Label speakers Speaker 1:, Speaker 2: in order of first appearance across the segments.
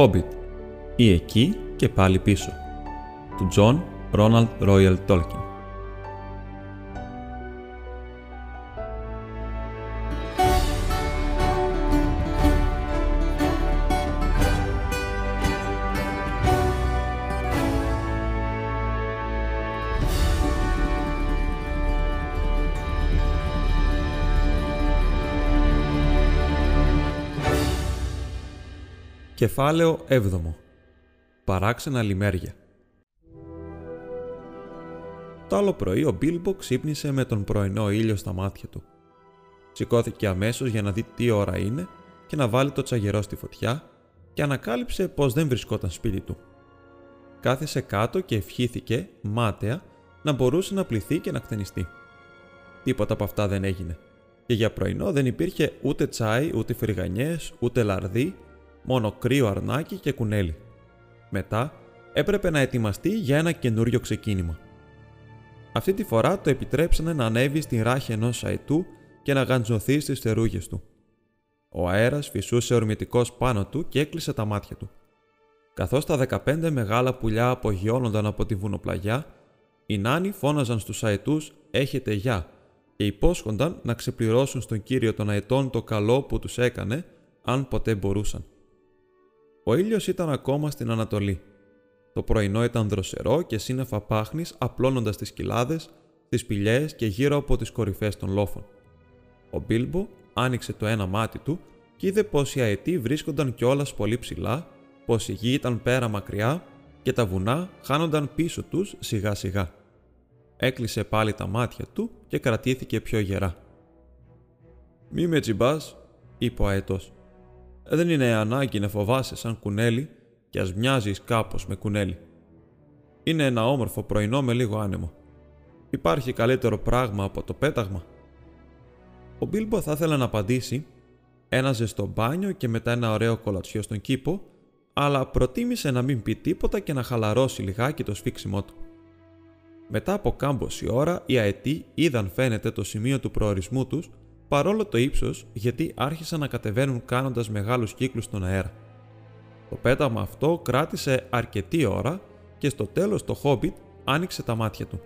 Speaker 1: Hobbit ή εκεί και πάλι πίσω του John Ronald Royal Tolkien. Κεφάλαιο 7. Παράξενα λιμέρια. Το άλλο πρωί ο Μπίλμπο ξύπνησε με τον πρωινό ήλιο στα μάτια του. Σηκώθηκε αμέσως για να δει τι ώρα είναι και να βάλει το τσαγερό στη φωτιά και ανακάλυψε πως δεν βρισκόταν σπίτι του. Κάθισε κάτω και ευχήθηκε, μάταια, να μπορούσε να πληθεί και να κτενιστεί. Τίποτα από αυτά δεν έγινε. Και για πρωινό δεν υπήρχε ούτε τσάι, ούτε φρυγανιές, ούτε λαρδί, μόνο κρύο αρνάκι και κουνέλι. Μετά έπρεπε να ετοιμαστεί για ένα καινούριο ξεκίνημα. Αυτή τη φορά το επιτρέψανε να ανέβει στην ράχη ενός αετού και να γαντζωθεί στις θερούγες του. Ο αέρας φυσούσε ορμητικός πάνω του και έκλεισε τα μάτια του. Καθώς τα 15 μεγάλα πουλιά απογειώνονταν από τη βουνοπλαγιά, οι νάνοι φώναζαν στους αετούς Έχετε γεια και υπόσχονταν να ξεπληρώσουν στον κύριο των αετών το καλό που τους έκανε, αν ποτέ μπορούσαν. Ο ήλιος ήταν ακόμα στην Ανατολή. Το πρωινό ήταν δροσερό και σύννεφα πάχνης απλώνοντας τις κοιλάδες, τις πηλιές και γύρω από τις κορυφές των λόφων. Ο Μπίλμπο άνοιξε το ένα μάτι του και είδε πως οι αετοί βρίσκονταν κιόλας πολύ ψηλά, πως η γη ήταν πέρα μακριά και τα βουνά χάνονταν πίσω τους σιγά σιγά. Έκλεισε πάλι τα μάτια του και κρατήθηκε πιο γερά. «Μη με τσιμπάς», είπε ο αετός. Ε, δεν είναι ανάγκη να φοβάσαι σαν κουνέλι και ας μοιάζεις κάπως με κουνέλι. Είναι ένα όμορφο πρωινό με λίγο άνεμο. Υπάρχει καλύτερο πράγμα από το πέταγμα. Ο Μπίλμπο θα ήθελε να απαντήσει ένα ζεστό μπάνιο και μετά ένα ωραίο κολατσιό στον κήπο, αλλά προτίμησε να μην πει τίποτα και να χαλαρώσει λιγάκι το σφίξιμό του. Μετά από κάμποση ώρα, οι αετοί είδαν φαίνεται το σημείο του προορισμού τους παρόλο το ύψος γιατί άρχισαν να κατεβαίνουν κάνοντας μεγάλους κύκλους στον αέρα. Το πέταγμα αυτό κράτησε αρκετή ώρα και στο τέλος το Χόμπιτ άνοιξε τα μάτια του.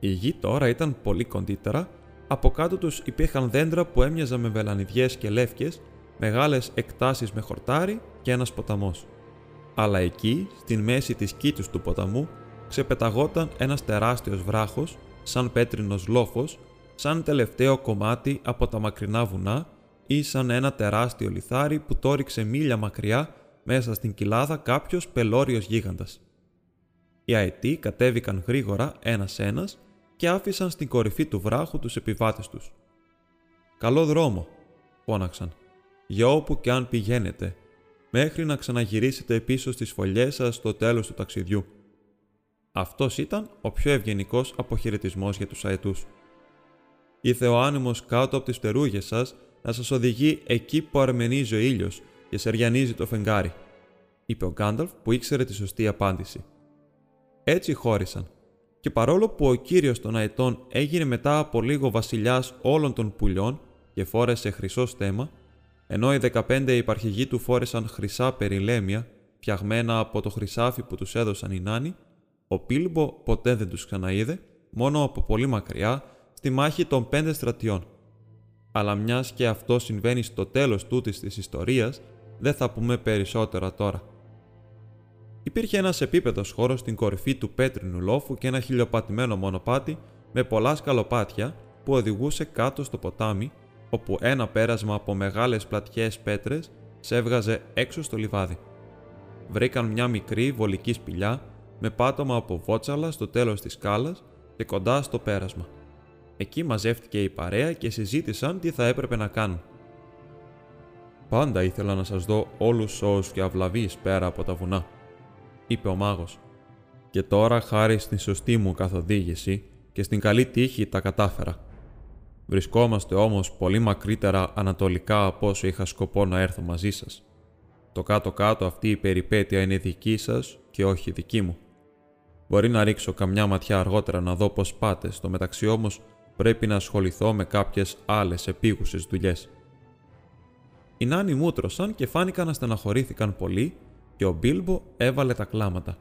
Speaker 1: Η γη τώρα ήταν πολύ κοντύτερα, από κάτω τους υπήρχαν δέντρα που έμοιαζαν με βελανιδιές και λεύκες, μεγάλες εκτάσεις με χορτάρι και ένας ποταμός. Αλλά εκεί, στην μέση της κήτους του ποταμού, ξεπεταγόταν ένας τεράστιος βράχος, σαν πέτρινος λόφος, σαν τελευταίο κομμάτι από τα μακρινά βουνά ή σαν ένα τεράστιο λιθάρι που τόριξε μίλια μακριά μέσα στην κοιλάδα κάποιος πελώριος γίγαντας. Οι αετοί κατέβηκαν γρήγορα ένας-ένας και άφησαν στην κορυφή του βράχου τους επιβάτες τους. «Καλό δρόμο», φώναξαν, «για όπου και αν πηγαίνετε, μέχρι να ξαναγυρίσετε πίσω στις φωλιές σας στο τέλος του ταξιδιού». Αυτός ήταν ο πιο ευγενικός αποχαιρετισμός για τους αετούς. Ήθε ο άνεμος κάτω από τις φτερούγε σας να σας οδηγεί εκεί που αρμενίζει ο ήλιος και σεριανίζει το φεγγάρι, είπε ο Γκάνταλφ που ήξερε τη σωστή απάντηση. Έτσι χώρισαν, και παρόλο που ο κύριος των αετών έγινε μετά από λίγο βασιλιάς όλων των πουλιών και φόρεσε χρυσό στέμα, ενώ οι 15 υπαρχηγοί του φόρεσαν χρυσά περιλέμια, φτιαγμένα από το χρυσάφι που τους έδωσαν οι νάνοι, ο Πίλμπο ποτέ δεν τους ξαναείδε, μόνο από πολύ μακριά στη μάχη των πέντε στρατιών. Αλλά μιας και αυτό συμβαίνει στο τέλος τούτης της ιστορίας, δεν θα πούμε περισσότερα τώρα. Υπήρχε ένας επίπεδος χώρος στην κορυφή του πέτρινου λόφου και ένα χιλιοπατημένο μονοπάτι με πολλά σκαλοπάτια που οδηγούσε κάτω στο ποτάμι, όπου ένα πέρασμα από μεγάλες πλατιές πέτρες σε έβγαζε έξω στο λιβάδι. Βρήκαν μια μικρή βολική σπηλιά με πάτωμα από βότσαλα στο τέλος της σκάλας και κοντά στο πέρασμα. Εκεί μαζεύτηκε η παρέα και συζήτησαν τι θα έπρεπε να κάνουν. «Πάντα ήθελα να σας δω όλους σώους και αυλαβείς πέρα από τα βουνά», είπε ο μάγος. «Και τώρα, χάρη στην σωστή μου καθοδήγηση και στην καλή τύχη, τα κατάφερα. Βρισκόμαστε όμως πολύ μακρύτερα ανατολικά από όσο είχα σκοπό να έρθω μαζί σας. Το κάτω-κάτω αυτή η περιπέτεια είναι δική σας και όχι δική μου. Μπορεί να ρίξω καμιά ματιά αργότερα να δω πώς πάτε, στο μεταξύ όμως πρέπει να ασχοληθώ με κάποιες άλλες επίγουσες δουλειές. Οι νάνοι μούτρωσαν και φάνηκαν να στεναχωρήθηκαν πολύ και ο Μπίλμπο έβαλε τα κλάματα.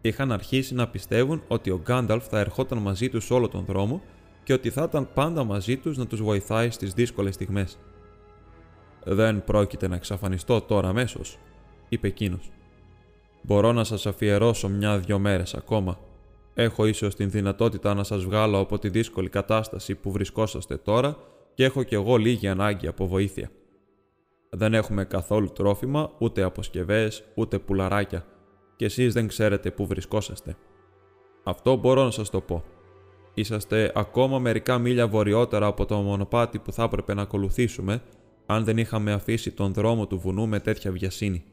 Speaker 1: Είχαν αρχίσει να πιστεύουν ότι ο Γκάνταλφ θα ερχόταν μαζί τους όλο τον δρόμο και ότι θα ήταν πάντα μαζί τους να τους βοηθάει στις δύσκολες στιγμές. «Δεν πρόκειται να εξαφανιστώ τώρα αμέσως, είπε εκείνος. «Μπορώ να σας αφιερώσω μια-δυο μέρες ακόμα. Έχω ίσως την δυνατότητα να σας βγάλω από τη δύσκολη κατάσταση που βρισκόσαστε τώρα και έχω κι εγώ λίγη ανάγκη από βοήθεια. Δεν έχουμε καθόλου τρόφιμα, ούτε αποσκευές, ούτε πουλαράκια και εσείς δεν ξέρετε πού βρισκόσαστε. Αυτό μπορώ να σας το πω. Είσαστε ακόμα μερικά μίλια βορειότερα από το μονοπάτι που θα έπρεπε να ακολουθήσουμε αν δεν είχαμε αφήσει τον δρόμο του βουνού με τέτοια βιασύνη.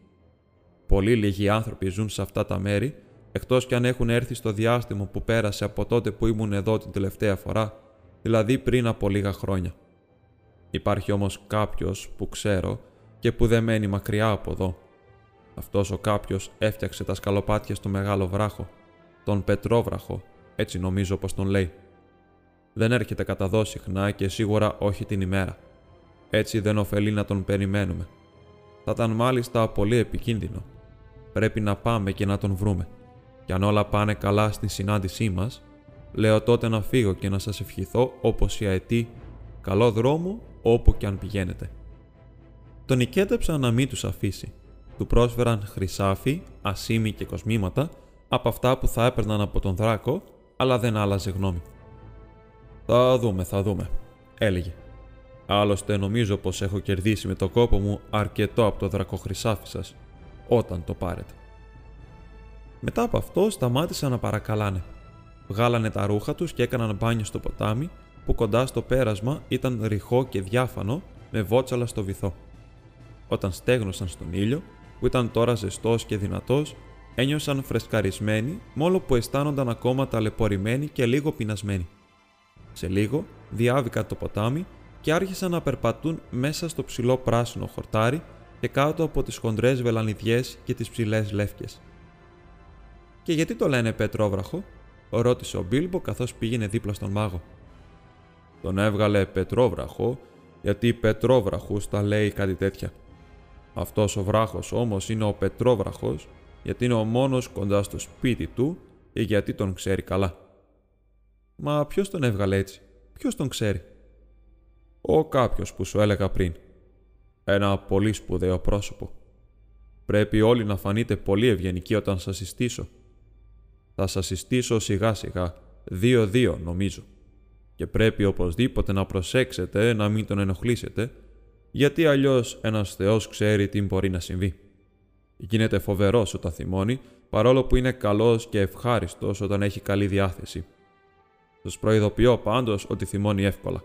Speaker 1: Πολύ λίγοι άνθρωποι ζουν σε αυτά τα μέρη, εκτός κι αν έχουν έρθει στο διάστημα που πέρασε από τότε που ήμουν εδώ την τελευταία φορά, δηλαδή πριν από λίγα χρόνια. Υπάρχει όμως κάποιος που ξέρω και που δεν μένει μακριά από εδώ. Αυτός ο κάποιος έφτιαξε τα σκαλοπάτια στο μεγάλο βράχο, τον Πετρόβραχο, έτσι νομίζω πως τον λέει. Δεν έρχεται κατά δω συχνά και σίγουρα όχι την ημέρα. Έτσι δεν ωφελεί να τον περιμένουμε. Θα ήταν μάλιστα πολύ επικίνδυνο. Πρέπει να πάμε και να τον βρούμε. Και αν όλα πάνε καλά στη συνάντησή μας, λέω τότε να φύγω και να σας ευχηθώ όπως η αετή, καλό δρόμο όπου και αν πηγαίνετε. Τον νικέτεψαν να μην τους αφήσει. Του πρόσφεραν χρυσάφι, ασίμι και κοσμήματα από αυτά που θα έπαιρναν από τον δράκο, αλλά δεν άλλαζε γνώμη. «Θα δούμε, θα δούμε», έλεγε. Άλλωστε νομίζω πως έχω κερδίσει με το κόπο μου αρκετό από το δρακοχρυσάφι σας, όταν το πάρετε. Μετά από αυτό σταμάτησαν να παρακαλάνε. Βγάλανε τα ρούχα τους και έκαναν μπάνιο στο ποτάμι, που κοντά στο πέρασμα ήταν ρηχό και διάφανο με βότσαλα στο βυθό. Όταν στέγνωσαν στον ήλιο, που ήταν τώρα ζεστός και δυνατός, ένιωσαν φρεσκαρισμένοι, μόλο που αισθάνονταν ακόμα ταλαιπωρημένοι και λίγο πεινασμένοι. Σε λίγο διάβηκαν το ποτάμι και άρχισαν να περπατούν μέσα στο ψηλό πράσινο χορτάρι και κάτω από τις χοντρές βελανιδιές και τις ψηλές λεύκες. «Και γιατί το λένε Πετρόβραχο» ρώτησε ο Μπίλμπο καθώς πήγαινε δίπλα στον μάγο. Τον έβγαλε Πετρόβραχο γιατί Πετρόβραχος τα λέει κάτι τέτοια. Αυτός ο βράχος όμως είναι ο Πετρόβραχος γιατί είναι ο μόνος κοντά στο σπίτι του και γιατί τον ξέρει καλά. Μα ποιος τον έβγαλε έτσι, ποιος τον ξέρει; Ο κάποιος που σου έλεγα πριν. Ένα πολύ σπουδαίο πρόσωπο. Πρέπει όλοι να φανείτε πολύ ευγενικοί όταν σας συστήσω. Θα σας συστήσω σιγά σιγά, δύο-δύο νομίζω. Και πρέπει οπωσδήποτε να προσέξετε να μην τον ενοχλήσετε, γιατί αλλιώς ένας Θεός ξέρει τι μπορεί να συμβεί. Γίνεται φοβερός όταν θυμώνει, παρόλο που είναι καλός και ευχάριστος όταν έχει καλή διάθεση. Σας προειδοποιώ πάντως ότι θυμώνει εύκολα.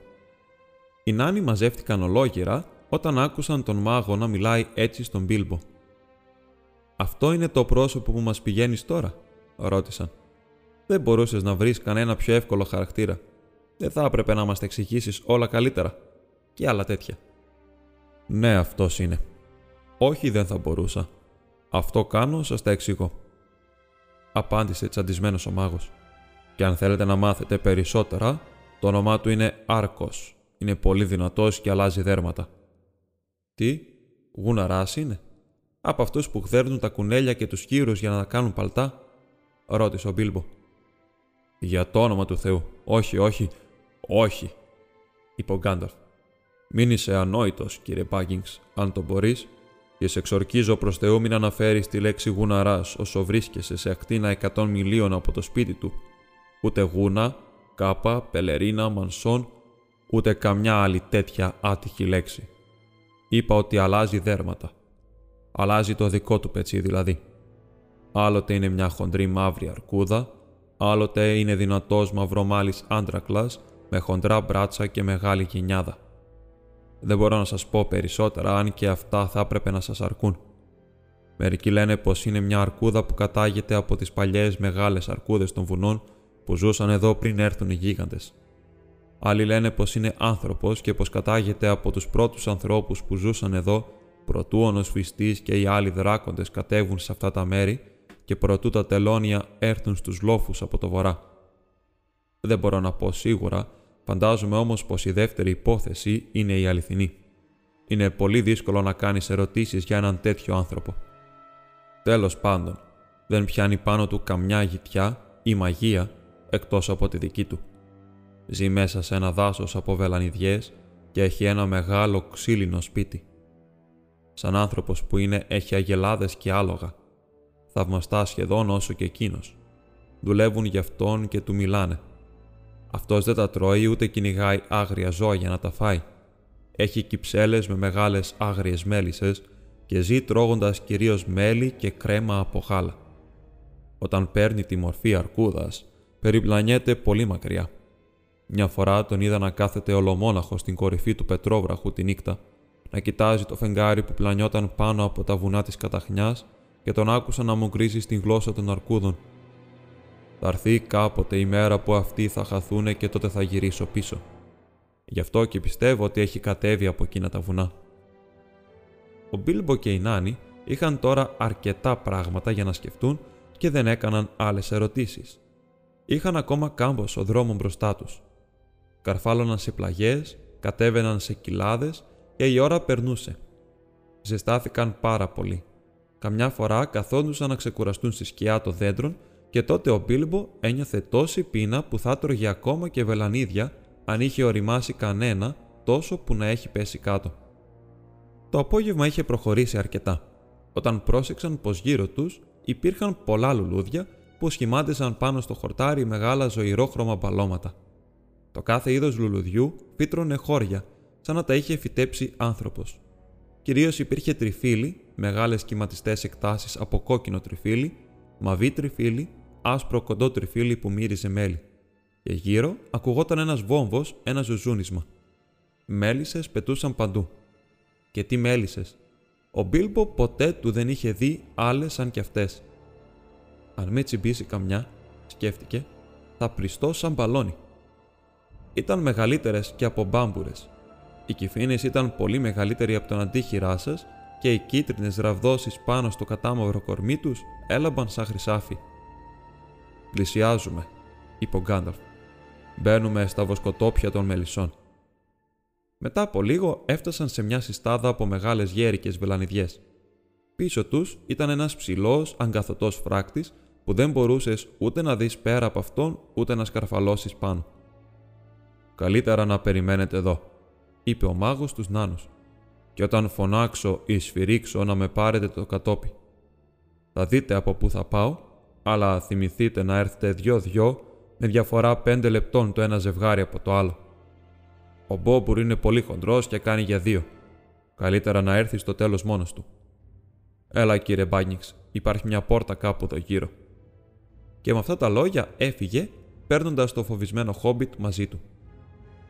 Speaker 1: Οι νάνοι μαζεύτηκαν ολόγυρα όταν άκουσαν τον μάγο να μιλάει έτσι στον Μπίλμπο. «Αυτό είναι το πρόσωπο που μας πηγαίνεις τώρα» ρώτησαν. «Δεν μπορούσες να βρεις κανένα πιο εύκολο χαρακτήρα. Δεν θα έπρεπε να μας τα εξηγήσεις όλα καλύτερα» και άλλα τέτοια. «Ναι, αυτός είναι. Όχι, δεν θα μπορούσα. Αυτό κάνω, σας τα εξηγώ». Απάντησε τσαντισμένος ο μάγος. «Και αν θέλετε να μάθετε περισσότερα, το όνομά του είναι Άρκος είναι πολύ δυνατός και αλλάζει δέρματα. Τι, γουναράς είναι; Από αυτούς που χδέρνουν τα κουνέλια και τους κύρους για να τα κάνουν παλτά, ρώτησε ο Μπίλμπο. Για το όνομα του Θεού, όχι, όχι, όχι, είπε ο Γκάνταλφ. Μην είσαι ανόητος, κύριε Μπάγκινγκς, αν το μπορείς, και σε εξορκίζω προς Θεού μην αναφέρεις τη λέξη γουναράς όσο βρίσκεσαι σε ακτίνα εκατόν μιλίων από το σπίτι του. Ούτε γούνα, κάπα, πελερίνα, μανσόν, ούτε καμιά άλλη τέτοια άτυχη λέξη. Είπα ότι αλλάζει δέρματα. Αλλάζει το δικό του πετσί δηλαδή. Άλλοτε είναι μια χοντρή μαύρη αρκούδα, άλλοτε είναι δυνατός μαυρομάλης άντρακλας με χοντρά μπράτσα και μεγάλη γενιάδα. Δεν μπορώ να σας πω περισσότερα αν και αυτά θα έπρεπε να σας αρκούν. Μερικοί λένε πως είναι μια αρκούδα που κατάγεται από τις παλιές μεγάλες αρκούδες των βουνών που ζούσαν εδώ πριν έρθουν οι γίγαντες. Άλλοι λένε πως είναι άνθρωπος και πως κατάγεται από τους πρώτους ανθρώπους που ζούσαν εδώ προτού ο νοσφιστής και οι άλλοι δράκοντες κατέβουν σε αυτά τα μέρη και προτού τα τελώνια έρθουν στους λόφους από το βορρά. Δεν μπορώ να πω σίγουρα, φαντάζομαι όμως πως η δεύτερη υπόθεση είναι η αληθινή. Είναι πολύ δύσκολο να κάνεις ερωτήσεις για έναν τέτοιο άνθρωπο. Τέλος πάντων, δεν πιάνει πάνω του καμιά γητιά ή μαγεία εκτός από τη δική του. Ζει μέσα σε ένα δάσος από βελανιδιές και έχει ένα μεγάλο ξύλινο σπίτι. Σαν άνθρωπος που είναι έχει αγελάδες και άλογα. Θαυμαστά σχεδόν όσο και εκείνος. Δουλεύουν γι' αυτόν και του μιλάνε. Αυτός δεν τα τρώει ούτε κυνηγάει άγρια ζώα για να τα φάει. Έχει κυψέλες με μεγάλες άγριες μέλισσες και ζει τρώγοντας κυρίως μέλι και κρέμα από χάλα. Όταν παίρνει τη μορφή αρκούδας, περιπλανιέται πολύ μακριά. Μια φορά τον είδα να κάθεται ολομόναχος στην κορυφή του πετρόβραχου τη νύχτα, να κοιτάζει το φεγγάρι που πλανιόταν πάνω από τα βουνά της καταχνιάς και τον άκουσα να μου γκρίζει στην γλώσσα των αρκούδων. Θα έρθει κάποτε η μέρα που αυτοί θα χαθούνε και τότε θα γυρίσω πίσω. Γι' αυτό και πιστεύω ότι έχει κατέβει από εκείνα τα βουνά. Ο Μπίλμπο και η Νάνη είχαν τώρα αρκετά πράγματα για να σκεφτούν και δεν έκαναν άλλες ερωτήσεις. Είχαν ακόμα κάμποσο δρόμο μπροστά τους. Καρφάλωναν σε πλαγιές, κατέβαιναν σε κοιλάδες και η ώρα περνούσε. Ζεστάθηκαν πάρα πολύ. Καμιά φορά καθόντουσαν να ξεκουραστούν στη σκιά των δέντρων και τότε ο Μπίλμπο ένιωθε τόση πείνα που θα τρώγε ακόμα και βελανίδια αν είχε οριμάσει κανένα τόσο που να έχει πέσει κάτω. Το απόγευμα είχε προχωρήσει αρκετά, όταν πρόσεξαν πως γύρω τους υπήρχαν πολλά λουλούδια που σχημάτιζαν πάνω στο χορτάρι μεγάλα ζωηρόχρωμα μπαλώματα. Το κάθε είδος λουλουδιού φύτρωνε χώρια, σαν να τα είχε φυτέψει άνθρωπος. Κυρίως υπήρχε τριφύλι, μεγάλες κυματιστές εκτάσεις από κόκκινο τριφύλι, μαβί τριφύλι, άσπρο κοντό τριφύλι που μύριζε μέλι. Και γύρω ακουγόταν ένας βόμβος, ένα ζουζούνισμα. Μέλισσες πετούσαν παντού. Και τι μέλισσες; Ο Μπίλμπο ποτέ του δεν είχε δει άλλες σαν κι αυτές. Αν με τσιμπήσει καμιά, σκέφτηκε, θα πριστώ σαν μπαλόνι. Ήταν μεγαλύτερες και από μπάμπουρες. Οι κυφίνες ήταν πολύ μεγαλύτεροι από τον αντίχειρά σας και οι κίτρινες ραβδόσεις πάνω στο κατάμαυρο κορμί τους έλαμπαν σαν χρυσάφι. «Πλησιάζουμε», είπε ο Γκάνταλφ. «Μπαίνουμε στα βοσκοτόπια των μελισσών». Μετά από λίγο έφτασαν σε μια συστάδα από μεγάλες γέρικες βελανιδιές. Πίσω τους ήταν ένας ψηλός, αγκαθωτός φράκτης που δεν μπορούσες ούτε να δεις πέρα από αυτόν ούτε να σκαρφαλώσεις πάνω. «Καλύτερα να περιμένετε εδώ», είπε ο μάγος στους νάνους. «Και όταν φωνάξω ή σφυρίξω να με πάρετε το κατόπι. Θα δείτε από πού θα πάω, αλλά θυμηθείτε να έρθετε δυο-δυο με διαφορά πέντε λεπτών το ένα ζευγάρι από το άλλο. Ο Μπόμπουρ είναι πολύ χοντρός και κάνει για δύο. Καλύτερα να έρθει στο τέλος μόνος του. Έλα κύριε Μπάνιξ, υπάρχει μια πόρτα κάπου εδώ γύρω. Και με αυτά τα λόγια έφυγε, παίρνοντας το φοβισμένο χόμπιτ μαζί του.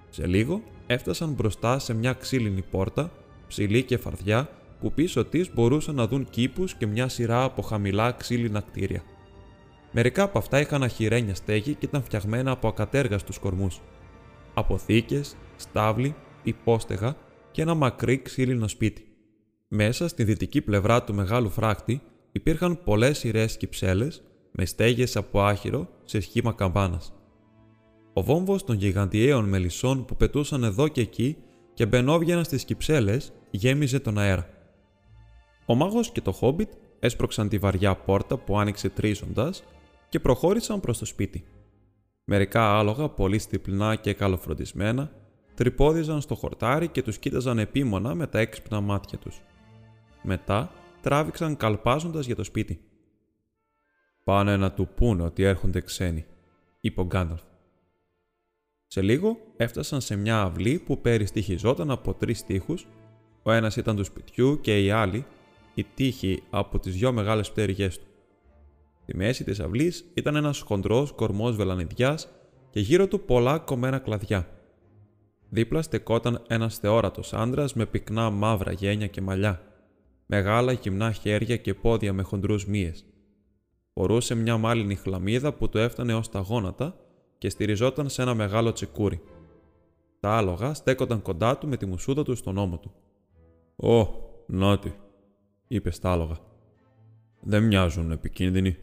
Speaker 1: Σε λίγο έφτασαν μπροστά σε μια ξύλινη πόρτα, ψηλή και φαρδιά, που πίσω της μπορούσαν να δουν κήπους και μια σειρά από χαμηλά ξύλινα κτίρια. Μερικά από αυτά είχαν αχυρένια στέγη και ήταν φτιαγμένα από ακατέργαστους κορμούς. Αποθήκες, στάβλη, υπόστεγα και ένα μακρύ ξύλινο σπίτι. Μέσα στη δυτική πλευρά του μεγάλου φράχτη υπήρχαν πολλές σειρές κυψέλες με στέγες από άχυρο σε σχήμα καμπάνας. Ο βόμβος των γιγαντιαίων μελισσών που πετούσαν εδώ και εκεί και μπαινόβγαιναν στις κυψέλες γέμιζε τον αέρα. Ο μάγος και το χόμπιτ έσπρωξαν τη βαριά πόρτα που άνοιξε τρίζοντας και προχώρησαν προς το σπίτι. Μερικά άλογα, πολύ στυπλνά και καλοφροντισμένα, τρυπώδιζαν στο χορτάρι και τους κοίταζαν επίμονα με τα έξυπνα μάτια τους. Μετά τράβηξαν καλπάζοντας για το σπίτι. «Πάνε να του πούνε ότι έρχονται ξένοι», είπε ο Γκάνταλφ. Σε λίγο έφτασαν σε μια αυλή που περιστοιχιζόταν από τρεις τείχους, ο ένας ήταν του σπιτιού και η άλλη η τείχη από τις δυο μεγάλες πτέρυγές του. Στη μέση της αυλής ήταν ένας χοντρός κορμός βελανιδιάς και γύρω του πολλά κομμένα κλαδιά. Δίπλα στεκόταν ένας θεόρατος άντρας με πυκνά μαύρα γένια και μαλλιά, μεγάλα γυμνά χέρια και πόδια με χοντρούς μύες. Φορούσε μια μάλινη χλαμίδα που του έφτανε ως τα γόνατα και στηριζόταν σε ένα μεγάλο τσεκούρι. Τα άλογα στέκονταν κοντά του με τη μουσούδα του στον ώμο του. «Ω, νάτι», είπε στα άλογα. «Δεν μοιάζουν επικίνδυνοι.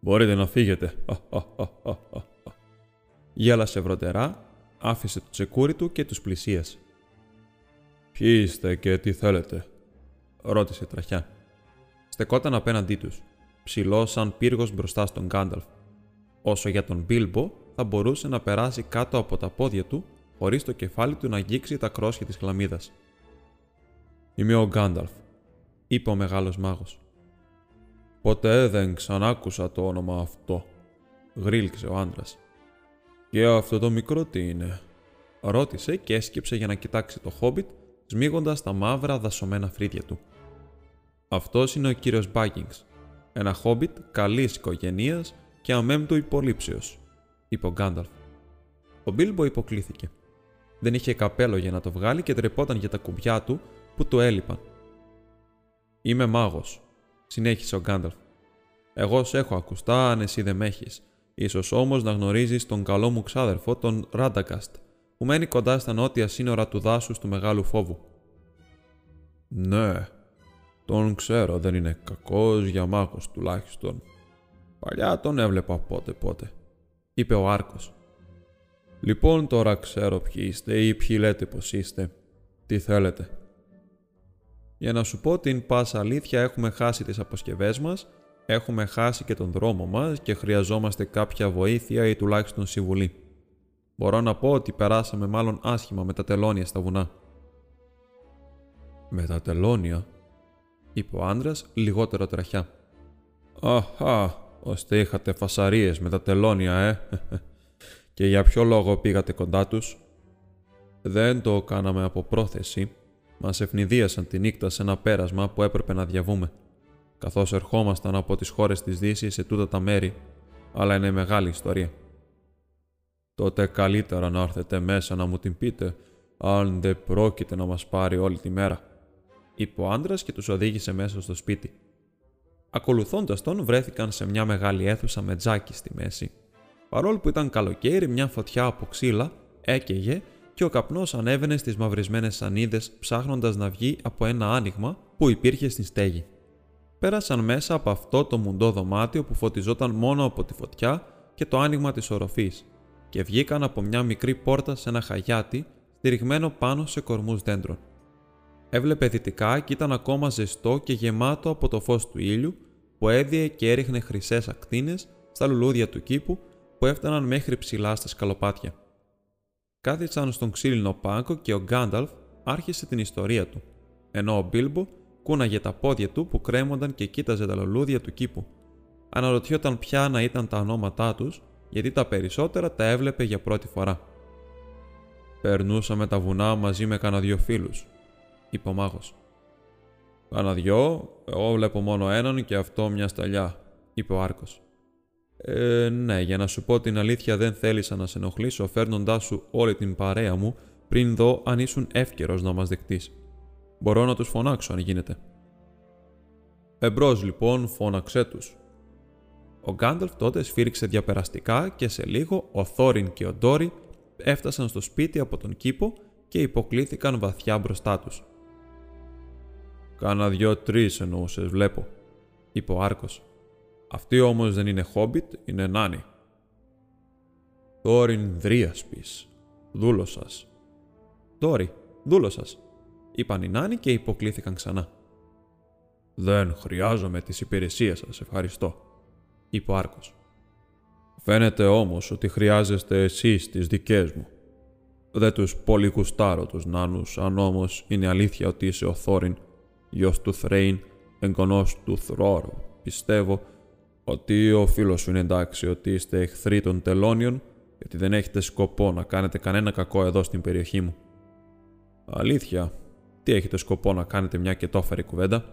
Speaker 1: Μπορείτε να φύγετε». Γέλασε βρωτερά, άφησε το τσεκούρι του και τους πλησίασε. «Ποιοι είστε και τι θέλετε» ρώτησε τραχιά. Στεκόταν απέναντί τους, ψηλό σαν πύργος μπροστά στον Γκάνταλφ. Όσο για τον Μπίλμπο, θα μπορούσε να περάσει κάτω από τα πόδια του, χωρίς το κεφάλι του να αγγίξει τα κρόσια της χλαμίδας. Είμαι ο Γκάνταλφ, είπε ο μεγάλος μάγος. Ποτέ δεν ξανάκουσα το όνομα αυτό, γρήλξε ο άντρας. Και αυτό το μικρό τι είναι, ρώτησε και έσκυψε για να κοιτάξει το χόμπιτ, σμίγοντας τα μαύρα δασωμένα φρύδια του. Αυτός είναι ο κύριος Μπάγκινγκ, ένα χόμπιτ καλής οικογένεια και αμέμπτου υπολείψεως, είπε ο Γκάνταλφ. Ο Μπίλμπο υποκλήθηκε. Δεν είχε καπέλο για να το βγάλει και τρεπόταν για τα κουμπιά του που του έλειπαν. Είμαι μάγος, συνέχισε ο Γκάνταλφ. Εγώ σε έχω ακουστά αν εσύ δεν με έχεις. σω όμως να γνωρίζεις τον καλό μου ξάδερφο, τον Ράντακαστ, που μένει κοντά στα νότια σύνορα του δάσους του Μεγάλου Φόβου. Ναι, τον ξέρω, δεν είναι κακός για μάγος τουλάχιστον. Παλιά τον έβλεπα πότε πότε, είπε ο Άρκος. Λοιπόν τώρα ξέρω ποιοι είστε ή ποιοι λέτε πως είστε. Τι θέλετε. Για να σου πω την πάσα αλήθεια έχουμε χάσει τις αποσκευές μας, έχουμε χάσει και τον δρόμο μας και χρειαζόμαστε κάποια βοήθεια ή τουλάχιστον συμβουλή. Μπορώ να πω ότι περάσαμε μάλλον άσχημα με τα τελώνια στα βουνά. Με τα τελώνια, είπε ο άντρας λιγότερο τραχιά. Αχά, ώστε είχατε φασαρίες με τα τελώνια, ε. και για ποιο λόγο πήγατε κοντά τους; Δεν το κάναμε από πρόθεση. Μας ευνηδίασαν τη νύχτα σε ένα πέρασμα που έπρεπε να διαβούμε. Καθώς ερχόμασταν από τις χώρες της Δύσης σε τούτα τα μέρη, αλλά είναι μεγάλη ιστορία. Τότε καλύτερα να έρθετε μέσα να μου την πείτε, αν δεν πρόκειται να μας πάρει όλη τη μέρα είπε ο άντρας και τους οδήγησε μέσα στο σπίτι. Ακολουθώντας τον, βρέθηκαν σε μια μεγάλη αίθουσα με τζάκι στη μέση. Παρόλο που ήταν καλοκαίρι, μια φωτιά από ξύλα έκαιγε και ο καπνός ανέβαινε στις μαυρισμένες σανίδες, ψάχνοντας να βγει από ένα άνοιγμα που υπήρχε στη στέγη. Πέρασαν μέσα από αυτό το μουντό δωμάτιο που φωτιζόταν μόνο από τη φωτιά και το άνοιγμα της οροφής, και βγήκαν από μια μικρή πόρτα σε ένα χαγιάτι στηριγμένο πάνω σε κορμούς δέντρων. Έβλεπε δυτικά και ήταν ακόμα ζεστό και γεμάτο από το φως του ήλιου που έδιε και έριχνε χρυσές ακτίνες στα λουλούδια του κήπου που έφταναν μέχρι ψηλά στα σκαλοπάτια. Κάθισαν στον ξύλινο πάγκο και ο Γκάνταλφ άρχισε την ιστορία του, ενώ ο Μπίλμπο κούναγε τα πόδια του που κρέμονταν και κοίταζε τα λουλούδια του κήπου. Αναρωτιόταν ποια να ήταν τα ονόματά τους, γιατί τα περισσότερα τα έβλεπε για πρώτη φορά. Περνούσαμε τα βουνά μαζί με κανένα δυο φίλους, είπε ο μάγος. Κάνα δυο, εγώ βλέπω μόνο έναν και αυτό μια σταλιά, είπε ο Άρκος. Ε, ναι, για να σου πω την αλήθεια, δεν θέλησα να σε ενοχλήσω φέρνοντάς σου όλη την παρέα μου πριν δω αν ήσουν εύκαιρος να μας δεχτείς. Μπορώ να τους φωνάξω αν γίνεται. Εμπρός λοιπόν, φώναξέ τους. Ο Γκάνταλφ τότε σφύριξε διαπεραστικά και σε λίγο ο Θόριν και ο Ντόρι έφτασαν στο σπίτι από τον κήπο και υποκλήθηκαν βαθιά μπροστά τους. Κάνα δυο-τρει εννοούσες, βλέπω, είπε ο Άρκος. Αυτή όμως δεν είναι χόμπιτ, είναι νάνι. Τόριν δρίασπης, δούλο σα. Τόρι, δούλο σα, είπαν οι νάνοι και υποκλήθηκαν ξανά. Δεν χρειάζομαι τις υπηρεσίες σας, ευχαριστώ, είπε ο Άρκος. Φαίνεται όμως ότι χρειάζεστε εσείς τις δικές μου. Δεν τους πολύ κουστάρω τους νάνους, αν όμως είναι αλήθεια ότι είσαι ο Θόριν γιος του Θρέιν, εγγονός του Θρόρου. Πιστεύω ότι ο φίλος σου είναι εντάξει, ότι είστε εχθροί των τελώνιων γιατί δεν έχετε σκοπό να κάνετε κανένα κακό εδώ στην περιοχή μου. Αλήθεια, τι έχετε σκοπό να κάνετε μια και τόφερη κουβέντα;